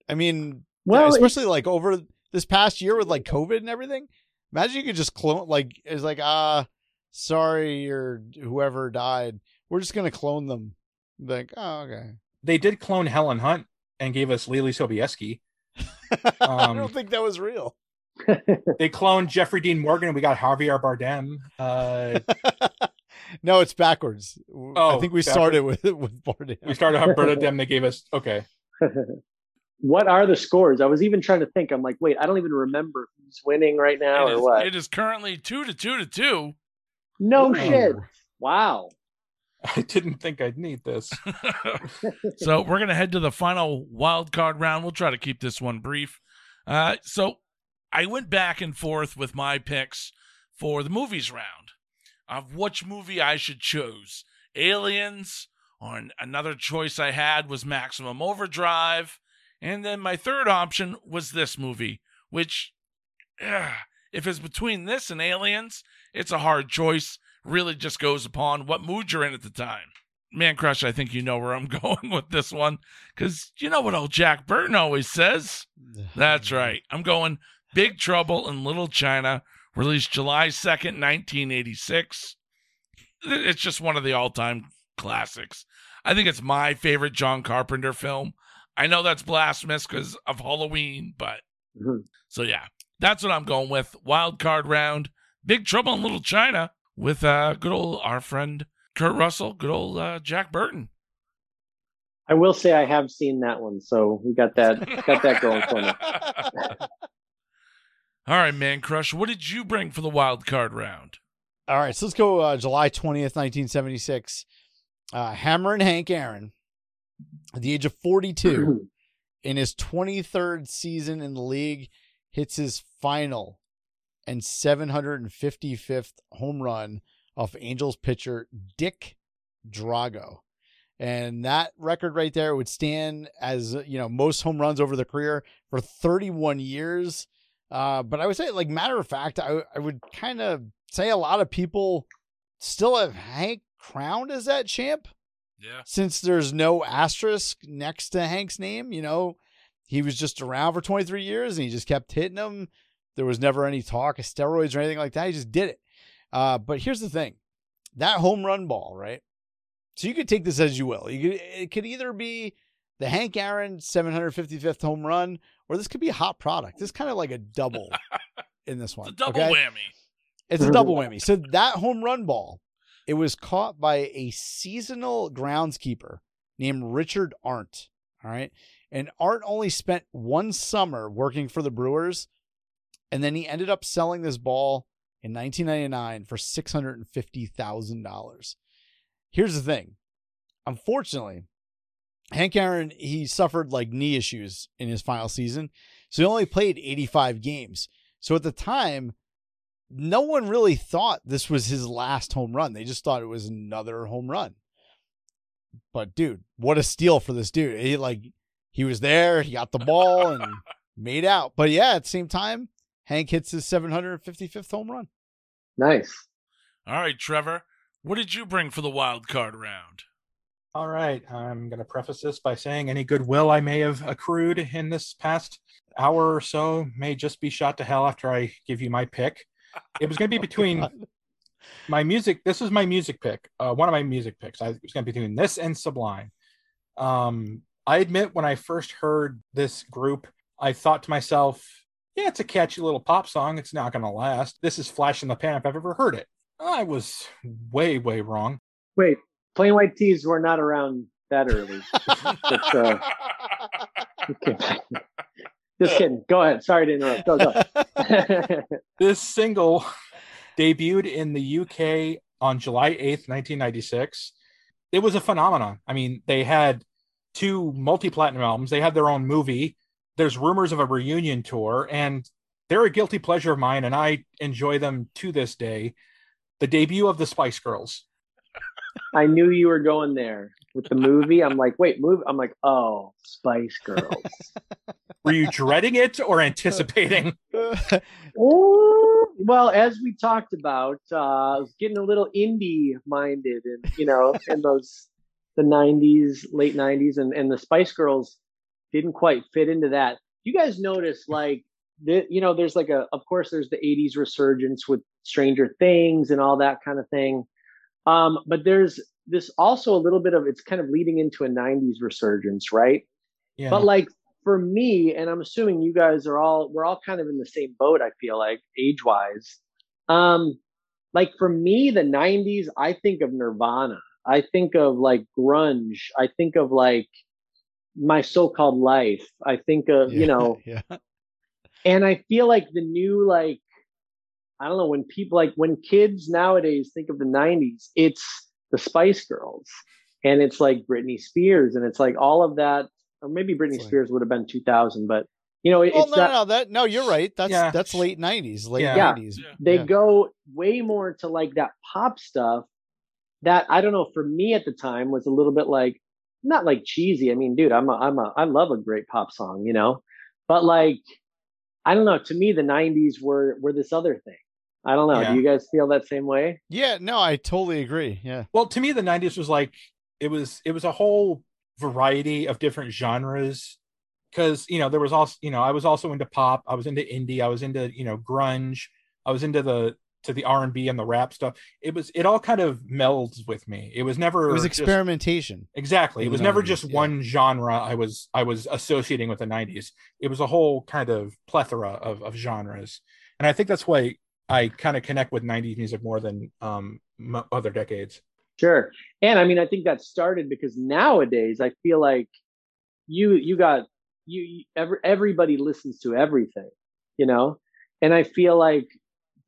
I mean, well especially like over this past year with like COVID and everything. Imagine you could just clone like it's like ah, sorry, or whoever died. We're just gonna clone them. Like, oh okay. They did clone Helen Hunt and gave us Leelee Sobieski. I Um, don't think that was real. They cloned Jeffrey Dean Morgan and we got Javier Bardem. Uh, no, it's backwards. I Oh, think we started with with Bardem. we started with Bardem. They gave us okay. what are the scores i was even trying to think i'm like wait i don't even remember who's winning right now It or is, what it is currently two to two to two. no Ooh. shit wow I didn't think I'd need this. so we're gonna head to the final wild card round. We'll try to keep this one brief. Uh, so I went back and forth with my picks for the movies round of which movie I should choose: Aliens, or another choice I had was Maximum Overdrive, and then my third option was this movie, which, ugh, if it's between this and Aliens, it's a hard choice. Really, just goes upon what mood you're in at the time. Mancrush, I think you know where I'm going with this one because you know what old Jack Burton always says. That's right. I'm going Big Trouble in Little China, released July 2nd, 1986. It's just one of the all time classics. I think it's my favorite John Carpenter film. I know that's blasphemous because of Halloween, but Mhm. so yeah, that's what I'm going with. Wild card round, Big Trouble in Little China with uh, good old our friend Kurt Russell, good old uh, Jack Burton. I will say I have seen that one, so we got that got that going for me. All right, Mancrush. What did you bring for the wild card round? All right, so let's go uh, July 20th, 1976. Uh, Hammerin' Hank Aaron, at the age of 42, in his 23rd season in the league, hits his final and 755th home run off Angels pitcher Dick Drago. And that record right there would stand as, you know, most home runs over the career for 31 years. Uh, but I would say, like, matter of fact, I, I would kind of say a lot of people still have Hank crowned as that champ Yeah. since there's no asterisk next to Hank's name. You know, he was just around for 23 years and he just kept hitting them. There was never any talk of steroids or anything like that. He just did it. Uh, but here's the thing that home run ball, right? So you could take this as you will. You could, it could either be the Hank Aaron 755th home run, or this could be a hot product. This is kind of like a double in this one. It's a double okay? whammy. It's a double whammy. So that home run ball, it was caught by a seasonal groundskeeper named Richard Arndt. All right. And Arndt only spent one summer working for the Brewers. And then he ended up selling this ball in 1999 for $650,000. Here's the thing. Unfortunately, Hank Aaron, he suffered like knee issues in his final season. So he only played 85 games. So at the time, no one really thought this was his last home run. They just thought it was another home run. But dude, what a steal for this dude. He like he was there, he got the ball and made out. But yeah, at the same time, Hank hits his 755th home run. nice. All right, Trevor. What did you bring for the wild card round? All right. I'm going to preface this by saying any goodwill I may have accrued in this past hour or so may just be shot to hell after I give you my pick. It was going to be between my music. This is my music pick. Uh, one of my music picks. I it was going to be between this and Sublime. Um, I admit when I first heard this group, I thought to myself, yeah, it's a catchy little pop song. It's not going to last. This is flash in the pan if I've ever heard it. I was way, way wrong. Wait, Plain White T's were not around that early. That's, uh, okay. Just kidding. Go ahead. Sorry to interrupt. Go, go. This single debuted in the UK on July 8th, 1996. It was a phenomenon. I mean, they had two multi platinum albums, they had their own movie. There's rumors of a reunion tour, and they're a guilty pleasure of mine, and I enjoy them to this day. The debut of the Spice Girls. I knew you were going there with the movie. I'm like, wait, move. I'm like, oh, Spice Girls. Were you dreading it or anticipating? Oh, well, as we talked about, uh, I was getting a little indie minded, and you know, in those the '90s, late '90s, and and the Spice Girls didn't quite fit into that. You guys notice, like, the, you know, there's like a, of course, there's the '80s resurgence with Stranger Things and all that kind of thing, um, but there's this also a little bit of it's kind of leading into a '90s resurgence, right? Yeah. But like for me, and I'm assuming you guys are all we're all kind of in the same boat, I feel like, age wise. Um, like for me, the 90s, I think of Nirvana. I think of like grunge. I think of like my so-called life. I think of, you know, yeah. and I feel like the new like I don't know when people like when kids nowadays think of the 90s, it's the Spice Girls and it's like Britney Spears and it's like all of that or maybe Britney like- Spears would have been 2000 but you know it, Well, it's no, that no, that no, you're right. That's Yeah. that's late '90s, late Yeah. '90s. Yeah. they Yeah. go way more to like that pop stuff that I don't know for me at the time was a little bit like not like cheesy. I mean, dude, I'm a I'm a I love a great pop song, you know. But like I don't know, to me the 90s were were this other thing. I don't know. Yeah. Do you guys feel that same way? Yeah, no, I totally agree. Yeah, Well, to me, the '90s was like it was it was a whole variety of different genres because you know there was also you know I was also into pop, I was into indie, I was into you know grunge, I was into the to the R and B and the rap stuff. It was it all kind of melds with me. It was never It was just- experimentation. exactly. It was never 90s, just yeah. one genre I was I was associating with the '90s. It was a whole kind of plethora of of genres, and I think that's why I kind of connect with '90s music more than um m- other decades. Sure. And I mean, I think that started because nowadays I feel like you you got you you- every, everybody listens to everything, you know? And I feel like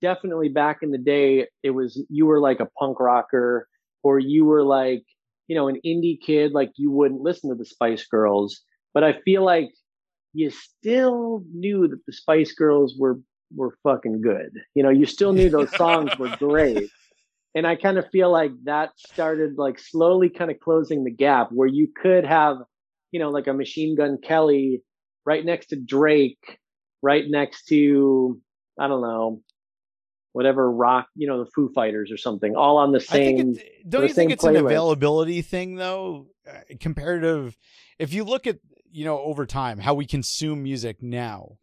definitely back in the day it was you were like a punk rocker or you were like, you know, an indie kid like you wouldn't listen to the Spice Girls, but I feel like you still knew that the Spice Girls were were fucking good. You know, you still knew those songs were great and i kind of feel like that started like slowly kind of closing the gap where you could have you know like a machine gun kelly right next to drake right next to i don't know whatever rock you know the foo fighters or something all on the I think same it, don't the you think it's an availability thing though? Uh, comparative. If you look at you know over time how we consume music now,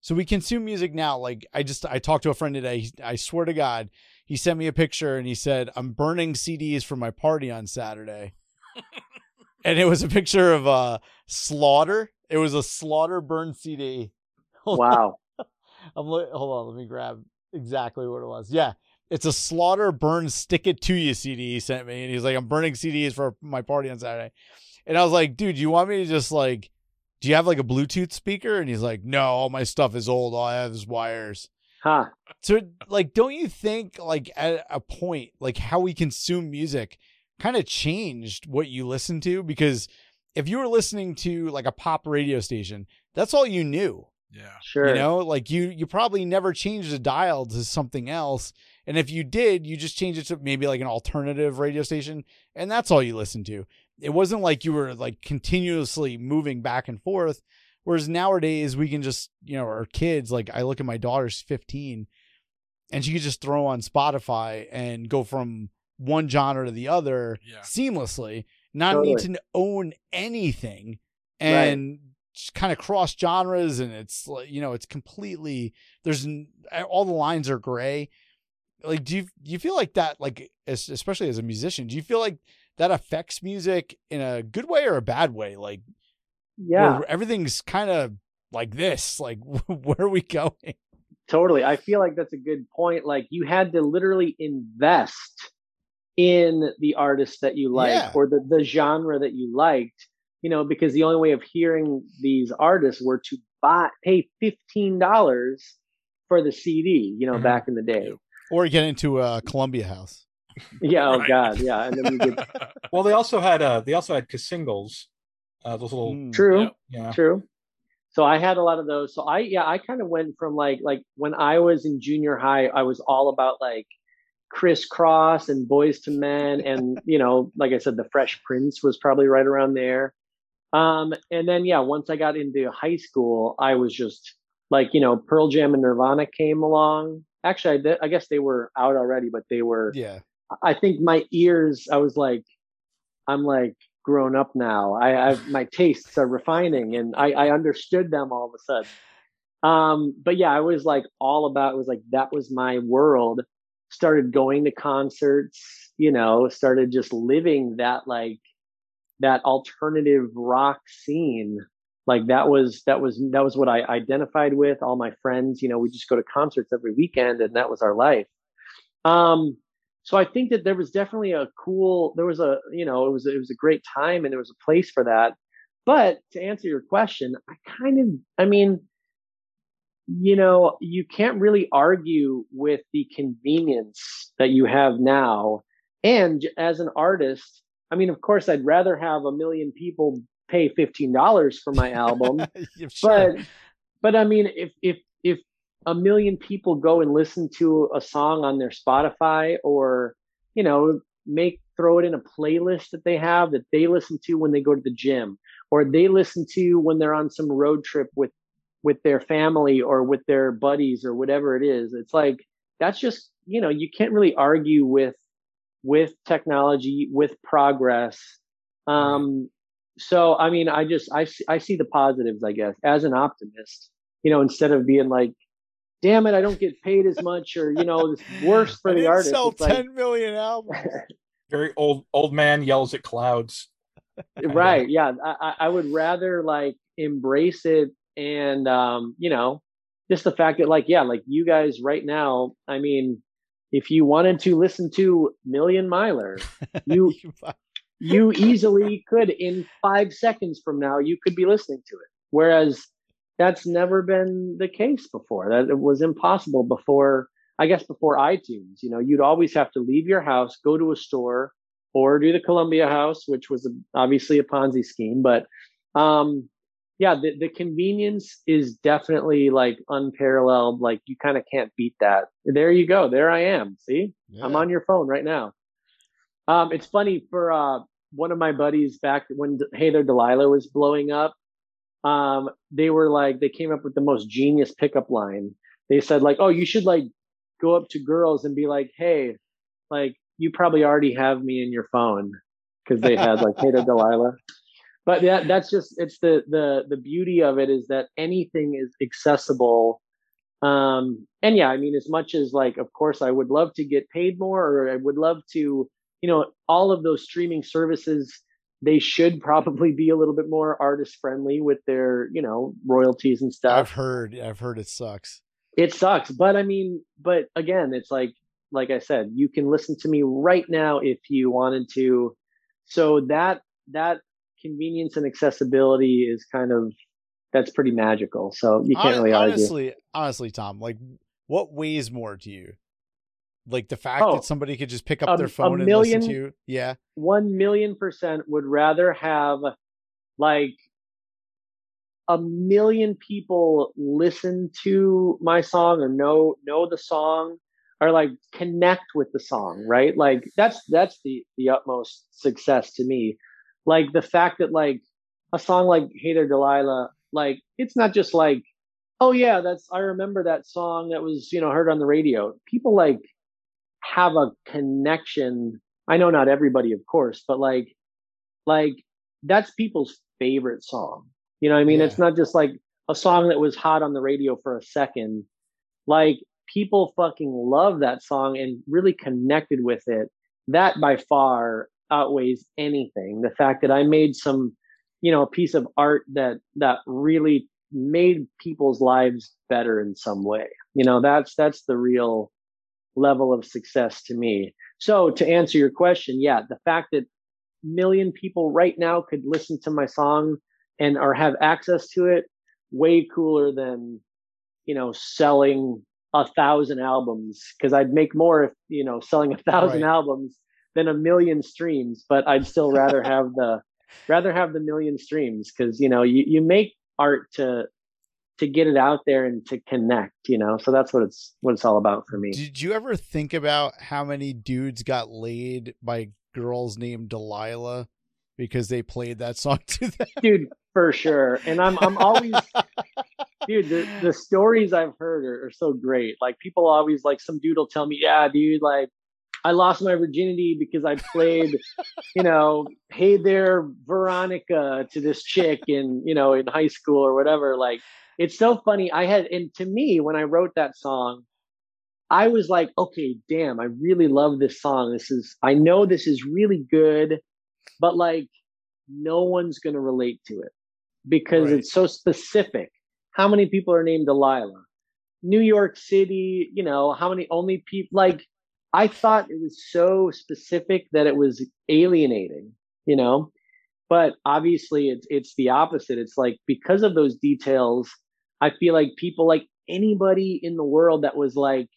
so we consume music now. Like I just I talked to a friend today. He, I swear to God, he sent me a picture and he said I'm burning CDs for my party on Saturday, and it was a picture of uh Slaughter. It was a Slaughter burn CD. Hold on. wow I'm. Hold on, let me grab exactly what it was. Yeah, it's a Slaughter Burn Stick It To You CD he sent me, and he's like, "I'm burning CDs for my party on Saturday," and I was like, "Dude, you want me to just like, do you have like a Bluetooth speaker?" And he's like, "No, all my stuff is old. All I have is wires." huh So, like, don't you think like at a point, like how we consume music, kind of changed what you listen to? Because if you were listening to like a pop radio station, that's all you knew. Yeah. sure You know, like you you probably never changed the dial to something else. And if you did, you just changed it to maybe like an alternative radio station and that's all you listened to. It wasn't like you were like continuously moving back and forth. Whereas nowadays we can just, you know, our kids, like I look at my daughter's 15 and she could just throw on Spotify and go from one genre to the other Yeah. seamlessly, not Totally. need to own anything and kind of cross genres and it's like you know it's completely there's all the lines are gray like do you do you feel like that like especially as a musician do you feel like that affects music in a good way or a bad way like yeah everything's kind of like this like where are we going Totally. I feel like that's a good point. Like you had to literally invest in the artist that you liked Yeah. or the, the genre that you liked, you know, because the only way of hearing these artists were to buy pay fifteen dollars for the CD, you know, Mhm. back in the day. Or get into a Columbia house Yeah, oh Right. god, yeah. And then you get Well, they also had uh they also had singles, uh, those little Mm. true. Yep. yeah. True. So I had a lot of those. So I yeah, I kind of went from like like when I was in junior high, I was all about like Kris Kross and Boyz II Men and you know, like I said, the Fresh Prince was probably right around there. Um and then yeah, once I got into high school, I was just like, you know, Pearl Jam and Nirvana came along. Actually, I, I guess they were out already, but they were yeah I think my ears, I was like, I'm like grown up now. I, I my tastes are refining, and I, I understood them all of a sudden. Um, but yeah, I was like all about. It was like that was my world. Started going to concerts, you know. Started just living that like that alternative rock scene. Like that was that was that was what I identified with. All my friends, you know, we just go to concerts every weekend, and that was our life. Um, so I think that there was definitely a cool, there was a, you know, it was, it was a great time and there was a place for that. But to answer your question, I kind of, I mean, you know, you can't really argue with the convenience that you have now. And as an artist, I mean, of course, I'd rather have a million people pay $15 for my album sure. but but I mean, if if if a million people go and listen to a song on their Spotify, or you know, make throw it in a playlist that they have that they listen to when they go to the gym, or they listen to when they're on some road trip with with their family or with their buddies or whatever it is, it's like that's just you know you can't really argue with with technology with progress Um, so I mean, I just I see, I see the positives, I guess, as an optimist. You know, instead of being like, "Damn it, I don't get paid as much," or you know, it's worse for I the artist. Sell It's like- ten million albums. Very old old man yells at clouds. right yeah I, I- I would rather like embrace it and um you know just the fact that like yeah like you guys right now i mean if you wanted to listen to million miler you you easily could in five seconds from now you could be listening to it whereas that's never been the case before. That it was impossible before i guess before itunes. You know you'd always have to leave your house go to a store or do the columbia house which was obviously a ponzi scheme. But um yeah the, the convenience is definitely like unparalleled. Like you kind of can't beat that. There you go. There i am. See? I'm on your phone right now. Um, it's funny for uh, one of my buddies back when Hey There Delilah was blowing up. Um, they were like, they came up with the most genius pickup line. They said like, oh, you should like go up to girls and be like, hey, like you probably already have me in your phone because they had like Hey Delilah. But that that's just it's the the the beauty of it is that anything is accessible um and yeah i mean as much as like of course i would love to get paid more or i would love to you know all of those streaming services they should probably be a little bit more artist friendly with their you know royalties and stuff. I've heard. I've heard it sucks. it sucks but i mean but again it's like like i said you can listen to me right now if you wanted to so that that convenience and accessibility is kind of that's pretty magical so you can't Hon- really argue honestly, honestly, Tom, like what weighs more to you? Like the fact Oh, that somebody could just pick up a- their phone and million- listen to you. Yeah. one million percent would rather have like a million people listen to my song or know know the song or like connect with the song right like that's that's the the utmost success to me like the fact that like a song like hey there delilah like it's not just like oh yeah that's i remember that song that was you know heard on the radio people like have a connection I know not everybody, of course, but like, like that's people's favorite song. You know what I mean? Yeah. It's not just like a song that was hot on the radio for a second. Like people fucking love that song and really connected with it. That by far outweighs anything. The fact that I made some, you know, a piece of art that that really made people's lives better in some way. You know, that's that's the real level of success to me. So to answer your question, yeah, the fact that million people right now could listen to my song and or have access to it way cooler than you know selling a thousand albums because I'd make more if you know selling a thousand Right. albums than a million streams, but I'd still rather have the rather have the million streams because you know you, you make art to to get it out there and to connect, you know. So that's what it's what it's all about for me. Did you ever think about how many dudes got laid by girls named Delilah because they played that song to them? dude for sure and i'm i'm always dude the, the stories i've heard are, are so great like people always like some dude will tell me yeah dude like i lost my virginity because i played you know hey there veronica to this chick in you know in high school or whatever like it's so funny i had and to me when i wrote that song i was like okay damn i really love this song this is i know this is really good but like no one's going to relate to it because Right. it's so specific. How many people are named Delilah? New York City, you know, how many only people like I thought it was so specific that it was alienating, you know? But obviously it's it's the opposite. It's like because of those details, I feel like people like anybody in the world that was like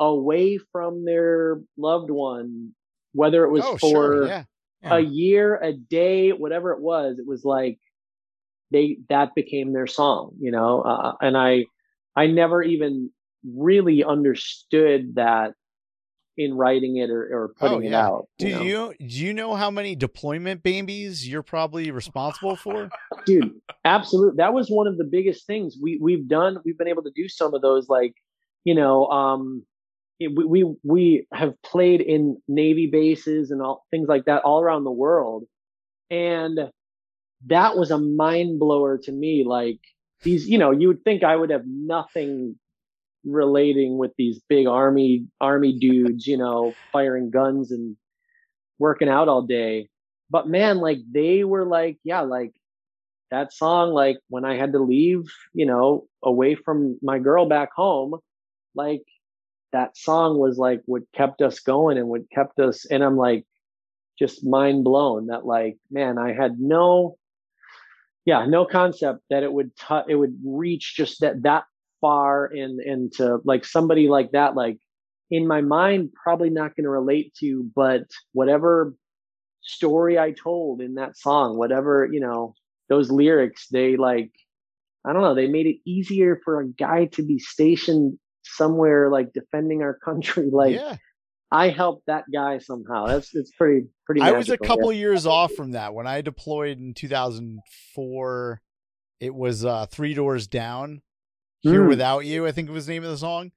away from their loved one, whether it was oh, for sure. Yeah. a year, a day, whatever it was, it was like they that became their song, you know. Uh, and I I never even really understood that in writing it or, or putting Oh, it yeah. out. Do you know? you do you know how many deployment babies you're probably responsible for? dude absolutely that was one of the biggest things we we've done we've been able to do some of those like you know um it- we we, we have played in navy bases and all things like that all around the world and that was a mind blower to me. Like these, you know, you would think I would have nothing relating with these big army army dudes, you know, firing guns and working out all day. But man, like they were like, yeah, like that song, like when I had to leave, you know, away from my girl back home, like that song was like what kept us going and what kept us and I'm like just mind blown that like, man, I had no yeah, no concept that it would t- it would reach just that that far in into like somebody like that like in my mind probably not going to relate to but whatever story i told in that song whatever you know those lyrics they like i don't know they made it easier for a guy to be stationed somewhere like defending our country like yeah. i helped that guy somehow that's it's pretty pretty I was a couple yeah. years off from that when I deployed in 2004. It was uh, Three Doors Down, Here Hmm. Without You. I think it was the name of the song.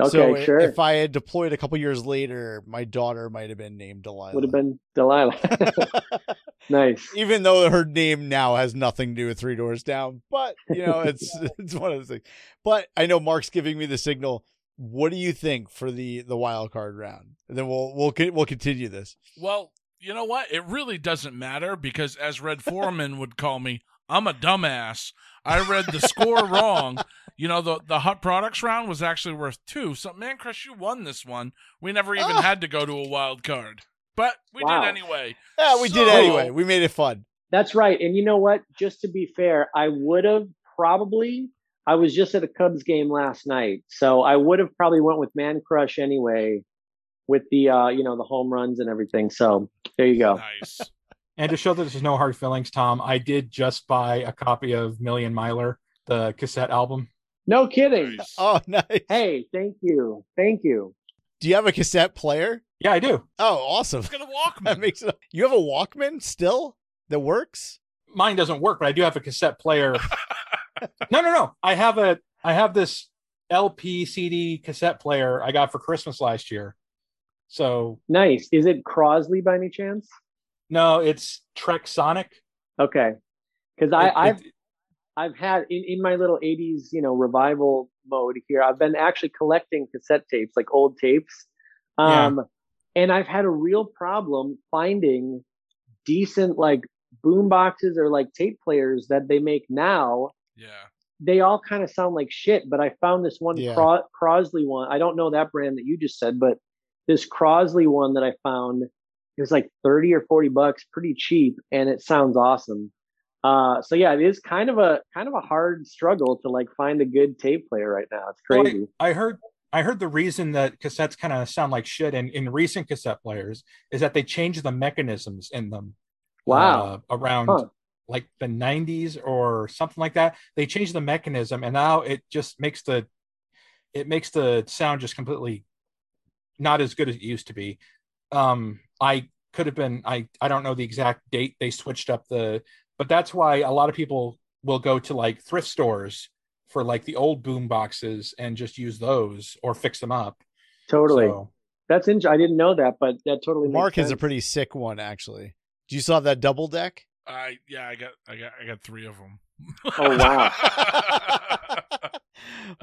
okay so sure if I had deployed a couple years later, my daughter might have been named Delilah. would have been delilah nice even though her name now has nothing to do with Three Doors Down. But you know, it's it's one of those things. But I know Mark's giving me the signal. What do you think for the the wild card round? And then we'll we'll we'll continue this. Well, you know what? It really doesn't matter because, as Red Foreman would call me, I'm a dumbass. I read the score wrong. You know, the the hot products round was actually worth two. So, man, Chris, you won this one. We never even Ah. had to go to a wild card, but we Wow. did anyway. Yeah, we did anyway. We made it fun. That's right. And you know what? Just to be fair, I would have probably. I was just at a Cubs game last night, so I would have probably went with Mancrush anyway, with the uh, you know the home runs and everything. So there you go. Nice. And to show that there's no hard feelings, Tom, I did just buy a copy of Million Miler, the cassette album. No kidding. Nice. Oh, nice. Hey, thank you, thank you. Do you have a cassette player? Yeah, I do. Oh, awesome. Look at a That Walkman. makes it. You have a Walkman still that works? Mine doesn't work, but I do have a cassette player. no, no, no. I have a I have this LP CD cassette player I got for Christmas last year. So Nice. Is it Crosley by any chance? no, it's Trexonic. Okay, because I It- I've it- I've had in, in my little 80s, you know, revival mode here, I've been actually collecting cassette tapes, like old tapes. Yeah. Um, and I've had a real problem finding decent like boom boxes or like tape players that they make now. Yeah. They all kind of sound like shit, but I found this one Yeah. Cro- Crosley one. I don't know that brand that you just said, but this Crosley one that I found it was like 30 or 40 bucks, pretty cheap, and it sounds awesome. Uh, so yeah, it is kind of a kind of a hard struggle to like find a good tape player right now. It's Well, I- crazy. I heard I heard the reason that cassettes kind of sound like shit in, in recent cassette players is that they changed the mechanisms in them. Wow. uh, around Huh. like the 90s or something like that. They changed the mechanism and now it just makes the it makes the sound just completely not as good as it used to be. Um I could have been I I don't know the exact date they switched up the but that's why a lot of people will go to like thrift stores for like the old boom boxes and just use those or fix them up. totally. So, That's interesting. I didn't know that, but that totally makes Mark has a pretty sick one, actually. Do you saw that double deck? I yeah, I got I got I got three of them. Oh, wow.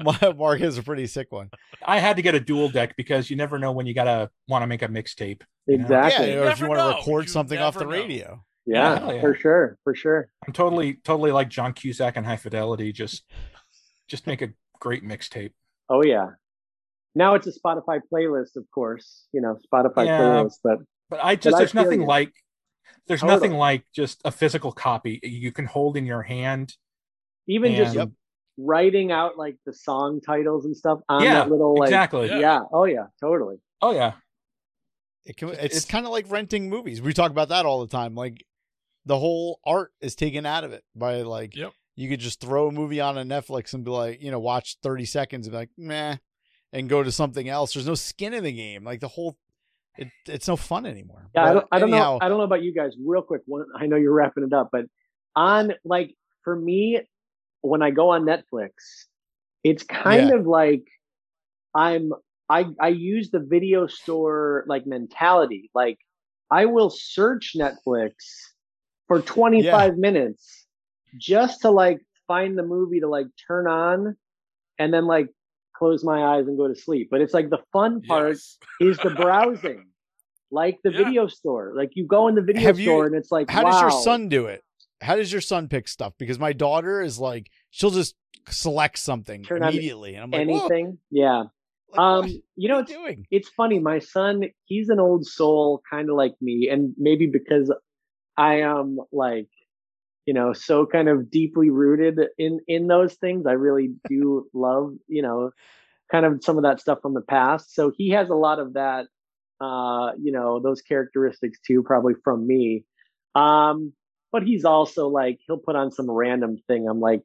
My- Mark has a pretty sick one. I had to get a dual deck because you never know when you gotta want to make a mixtape. you know? exactly. Yeah, Yeah, or if you want to record You something off the know. radio. Yeah, yeah. for sure, for sure. I'm totally totally like John Cusack and High Fidelity. Just just make a great mixtape. Oh yeah. Now it's a Spotify playlist, of course. You know, Spotify Yeah. playlist, but But I just I there's feel nothing you. like there's Totally. nothing like just a physical copy you can hold in your hand. even just And- writing out like the song titles and stuff on Yeah, that little like exactly. Yeah. yeah. Oh yeah, totally. Oh yeah. It can, it's It's- kind of like renting movies. We talk about that all the time. Like the whole art is taken out of it by like Yep. you could just throw a movie on a Netflix and be like, you know, watch 30 seconds and be like, meh, and go to something else. There's no skin in the game. Like the whole, it, it's no fun anymore. Yeah, I don't, I don't anyhow, know. I don't know about you guys. Real quick, one, I know you're wrapping it up, but on like for me, when I go on Netflix, it's kind of like I'm I I use the video store like mentality. Like I will search Netflix for 25 minutes just to like find the movie to like turn on and then like close my eyes and go to sleep. But it's like the fun part Yes. is the browsing, like the Yeah. video store. Like you go in the video Have you- store and it's like, How does your son do it? How does your son pick stuff? Because my daughter is like, she'll just select something Turn immediately, and I'm like, Whoa, anything? Yeah. like, Um, you know, it's doing? it's funny. My son, he's an old soul, kind of like me, and maybe because I am like, you know, so kind of deeply rooted in in those things. I really do love, you know, kind of some of that stuff from the past. So he has a lot of that, uh, you know, those characteristics too, probably from me. Um, but he's also like, he'll put on some random thing. I'm like,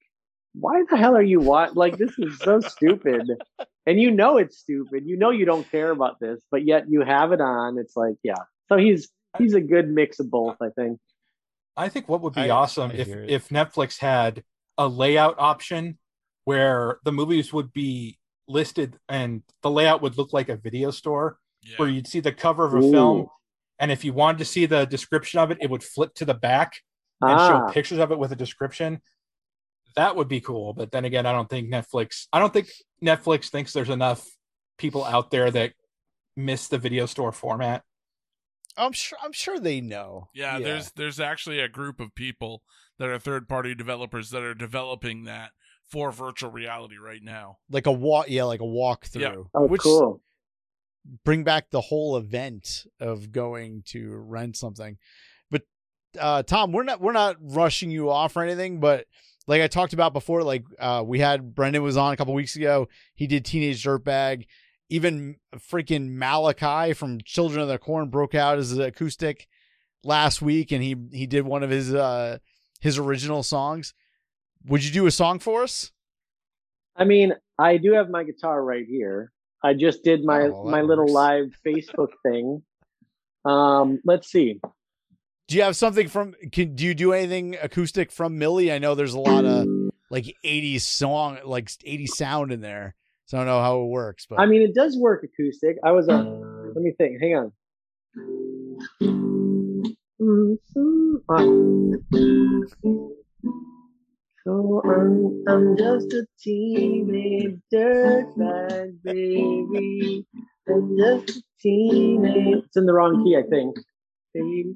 why the hell are you watching? Like, this is so stupid and you know it's stupid. You know you don't care about this, but yet you have it on. It's like, yeah. So he's he's a good mix of both, I think. I think what would be I- awesome I if it. if Netflix had a layout option where the movies would be listed and the layout would look like a video store Yeah. where you'd see the cover of a film and if you wanted to see the description of it it would flip to the back and Ah, show pictures of it with a description that would be cool but then again i don't think netflix i don't think netflix thinks there's enough people out there that miss the video store format I'm sure. I'm sure they know. Yeah, there's there's actually a group of people that are third party developers that are developing that for virtual reality right now. like a walk. Yeah, like a walkthrough. Yeah. oh, which cool. bring back the whole event of going to rent something. But uh Tom, we're not we're not rushing you off or anything, but like I talked about before, like uh we had Brendan was on a couple weeks ago. He did Teenage Dirtbag. Even freaking Malachi from Children of the Corn broke out as an acoustic last week and he he did one of his uh his original songs. Would you do a song for us? I mean, I do have my guitar right here. I just did my Oh, my little live Facebook thing. Um, let's see. Do you have something from can do you do anything acoustic from MILLY? I know there's a lot of like 80s song like 80s sound in there. So I don't know how it works, but I mean, it does work acoustic. I was uh, let me think. Hang on. So I'm, I'm just a teenage dirtbag baby. I'm just a teenage. It's in the wrong key, I think. Baby,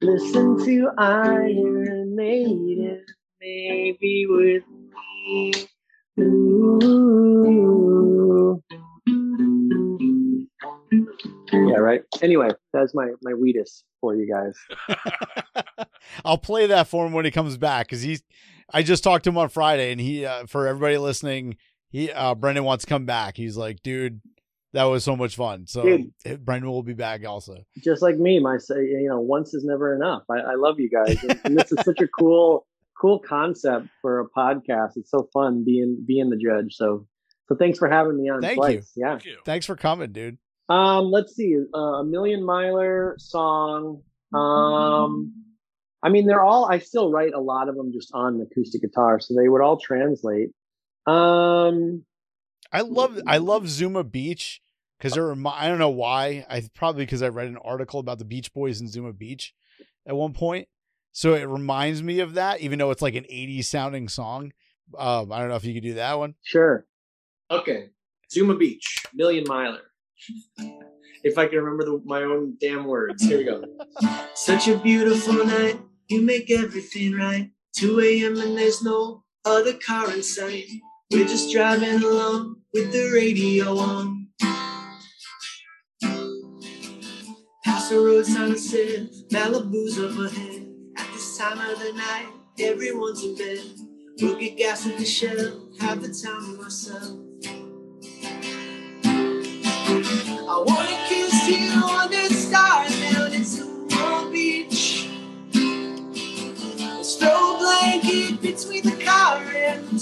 listen to Iron Maiden, maybe with me. Ooh. Yeah, right. Anyway, that's my my Wheatus for you guys. I'll play that for him when he comes back cuz he's I just talked to him on Friday and he uh, for everybody listening, he uh Brendan wants to come back. He's like, "Dude, that was so much fun." So Dude. eh, Brendan will be back also. Just like me, my say, you know, once is never enough. I, I love you guys, and, and this is such a cool cool concept for a podcast. It's so fun being being the judge. So so thanks for having me on. Thank twice. Yeah. Thank you. Thanks for coming, dude. Um, let's see, uh, a Million Miler song. Um, I mean, they're all. I still write a lot of them just on acoustic guitar, so they would all translate. Um, I love I love Zuma Beach because it remi- I don't know why. I probably because I read an article about the Beach Boys in Zuma Beach at one point. So it reminds me of that, even though it's like an 80s sounding song. Um, I don't know if you could do that one. sure. Okay, Zuma Beach, Million Miler. If I can remember the, my own damn words, here we go. Such a beautiful night, you make everything right. 2 a.m. and there's no other car in sight. We're just driving along with the radio on. Past the road sign says Malibu's overhead. At this time of the night, everyone's in bed. We'll get gas at the shell, have the time to myself. I wanna kiss you under the in Zuma Beach. Let's throw a blanket between the car and the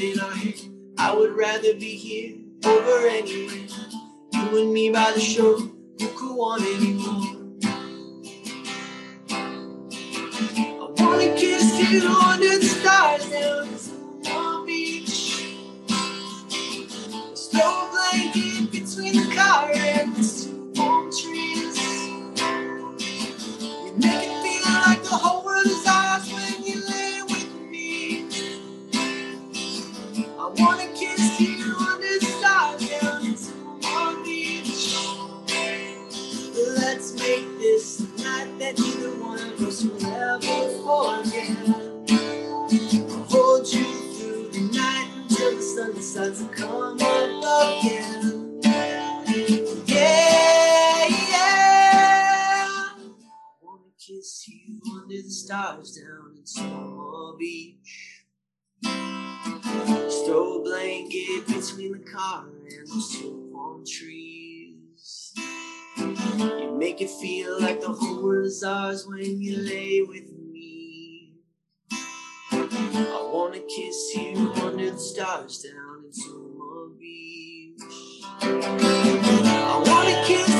in our hair. I would rather be here over anywhere. You and me by the shore, who could want anymore. I wanna kiss you under the stars down in Long Beach. Throw the whole world is ours when you lay with me. I wanna kiss you under the stars down in Zuma Beach. I wanna kiss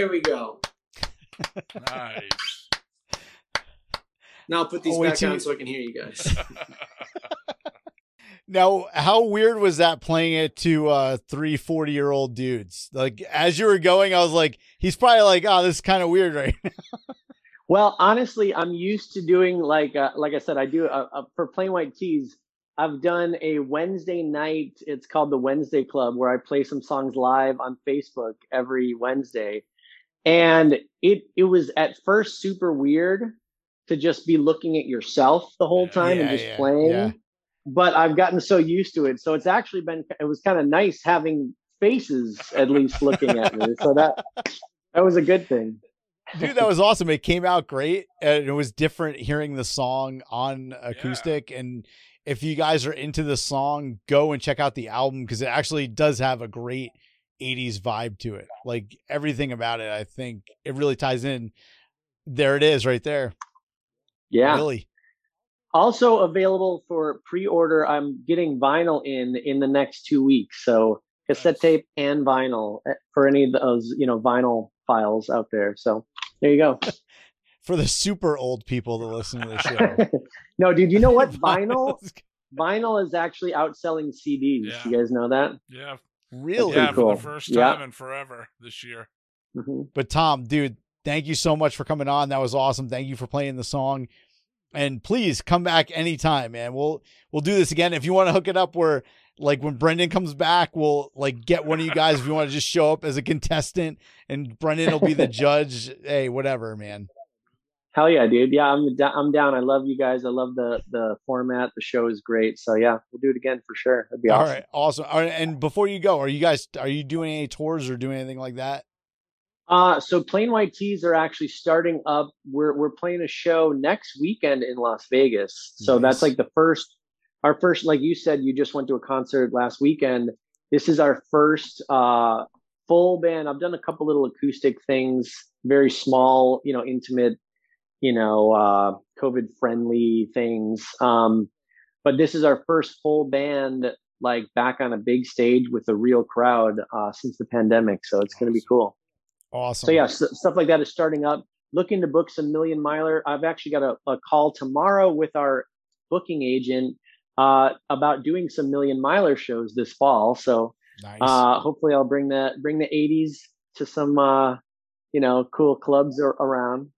Here we go. Nice. Now I'll put these Oh, back till on so I can hear you guys. Now, how weird was that playing it to uh three 40 year old dudes? Like as you were going, I was like, he's probably like, oh, this is kind of weird, right? Well, honestly, I'm used to doing like uh, like I said, I do uh, uh, for Plain White T's. I've done a Wednesday night. It's called the Wednesday Club, where I play some songs live on Facebook every Wednesday, and it it was at first super weird to just be looking at yourself the whole time and just yeah, playing. yeah. But I've gotten so used to it, so it's actually been it was kind of nice having faces at least looking at me. So that that was a good thing. Dude, that was awesome. It came out great. And it was different hearing the song on acoustic. And if you guys are into the song, go and check out the album because it actually does have a great 80s vibe to it. Like everything about it, I think it really ties in. There it is right there. Yeah. Really. also available for pre-order i'm getting vinyl in in the next two weeks so cassette tape and vinyl eh, for any of those you know vinyl files out there so there you go For the super old people that listen to the show. no dude you know what vinyl vinyl is actually outselling cds Yeah. you guys know that Yeah. Really? yeah, pretty for the first Yeah. time in forever this year. Mhm. But Tom, dude, thank you so much for coming on. That was awesome. Thank you for playing the song. And please come back anytime, man. We'll we'll do this again. If you want to hook it up where like when Brendan comes back, we'll like get one of you guys if you want to just show up as a contestant and Brendan will be the judge. Hey, whatever, man. Hell yeah dude yeah i'm i'm down i love you guys i love the the format the show is great so yeah we'll do it again for sure that'd be All awesome right, awesome. All right, and before you go, are you guys are you doing any tours or doing anything like that? Uh, so Plain White T's are actually starting up. We're we're playing a show next weekend in Las Vegas. So Nice. that's like the first, our first, like you said, you just went to a concert last weekend. This is our first uh, full band. I've done a couple little acoustic things, very small, you know, intimate, you know, uh, COVID friendly things. Um, but this is our first full band, like back on a big stage with a real crowd uh, since the pandemic. So it's going to be cool. Awesome. So yeah, s stuff like that is starting up. Looking to book some million miler. I've actually got a, a call tomorrow with our booking agent uh, about doing some million miler shows this fall. So nice. uh, hopefully I'll bring that bring the 80s to some uh, you know cool clubs ar- around.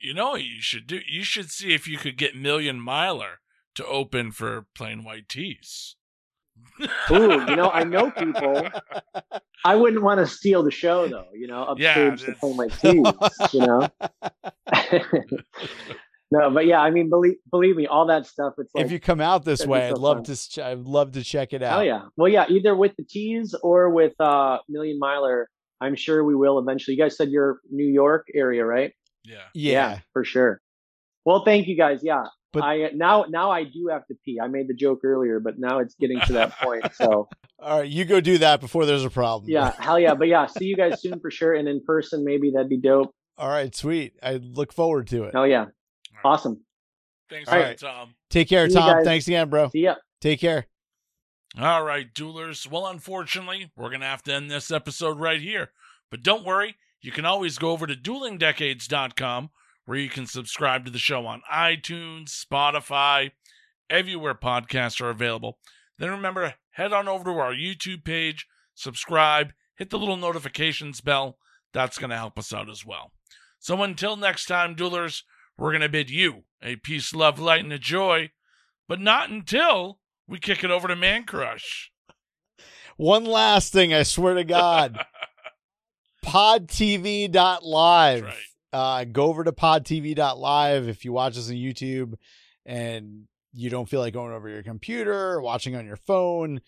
You know what you should do? You should see if you could get Million Miler to open for Plain White T's. Ooh, you know, I know people. I wouldn't want to steal the show though, you know, Yeah, upstage to that's- play my keys, you know. no, but yeah, I mean, believe believe me, all that stuff. It's like, if you come out this way, so I'd love fun. to. Ch- I'd love to check it out. oh yeah, well yeah, either with the tees or with uh Million Miler. I'm sure we will eventually. You guys said you're New York area, right? Yeah. yeah. for sure. Well, thank you guys. Yeah, But- I uh, now now I do have to pee. I made the joke earlier, but now it's getting to that point. So All right, you go do that before there's a problem. yeah, hell yeah. But yeah, see you guys soon for sure, and in person maybe that'd be dope. All right, sweet. I look forward to it. Oh yeah, awesome. Thanks, All for right. that, Tom. Take care, See Tom. Thanks again, bro. See ya. Take care. All right, duelers. Well, unfortunately, we're going to have to end this episode right here. But don't worry, you can always go over to duelingdecades.com where you can subscribe to the show on iTunes, Spotify, everywhere podcasts are available. Then remember, head on over to our YouTube page, subscribe, hit the little notifications bell. That's going to help us out as well. So until next time, duelers, we're going to bid you a peace, love, light, and a joy, but not until we kick it over to Mancrush. One last thing, I swear to God. podtv.live. That's Uh, go over to podtv.live if you watch us on YouTube and you don't feel like going over your computer or watching on your phone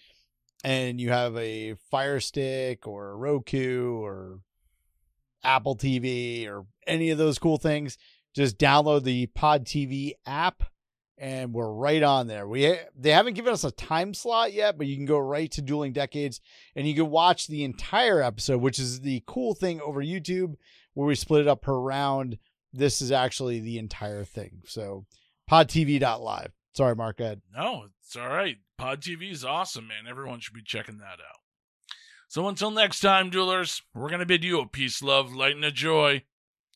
and you have a Fire Stick or a Roku or Apple TV or any of those cool things, just download the Pod TV app and we're right on there. We they haven't given us a time slot yet, but you can go right to Dueling Decades and you can watch the entire episode, which is the cool thing over YouTube where we split it up per round. This is actually the entire thing. So podtv.live. Sorry, Mark. Ed. No, it's all right. Pod TV is awesome, man. Everyone should be checking that out. So until next time, duelers, we're going to bid you a peace, love, light, and a joy.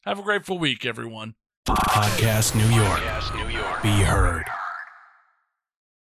Have a grateful week, everyone. Podcast New York. Be heard.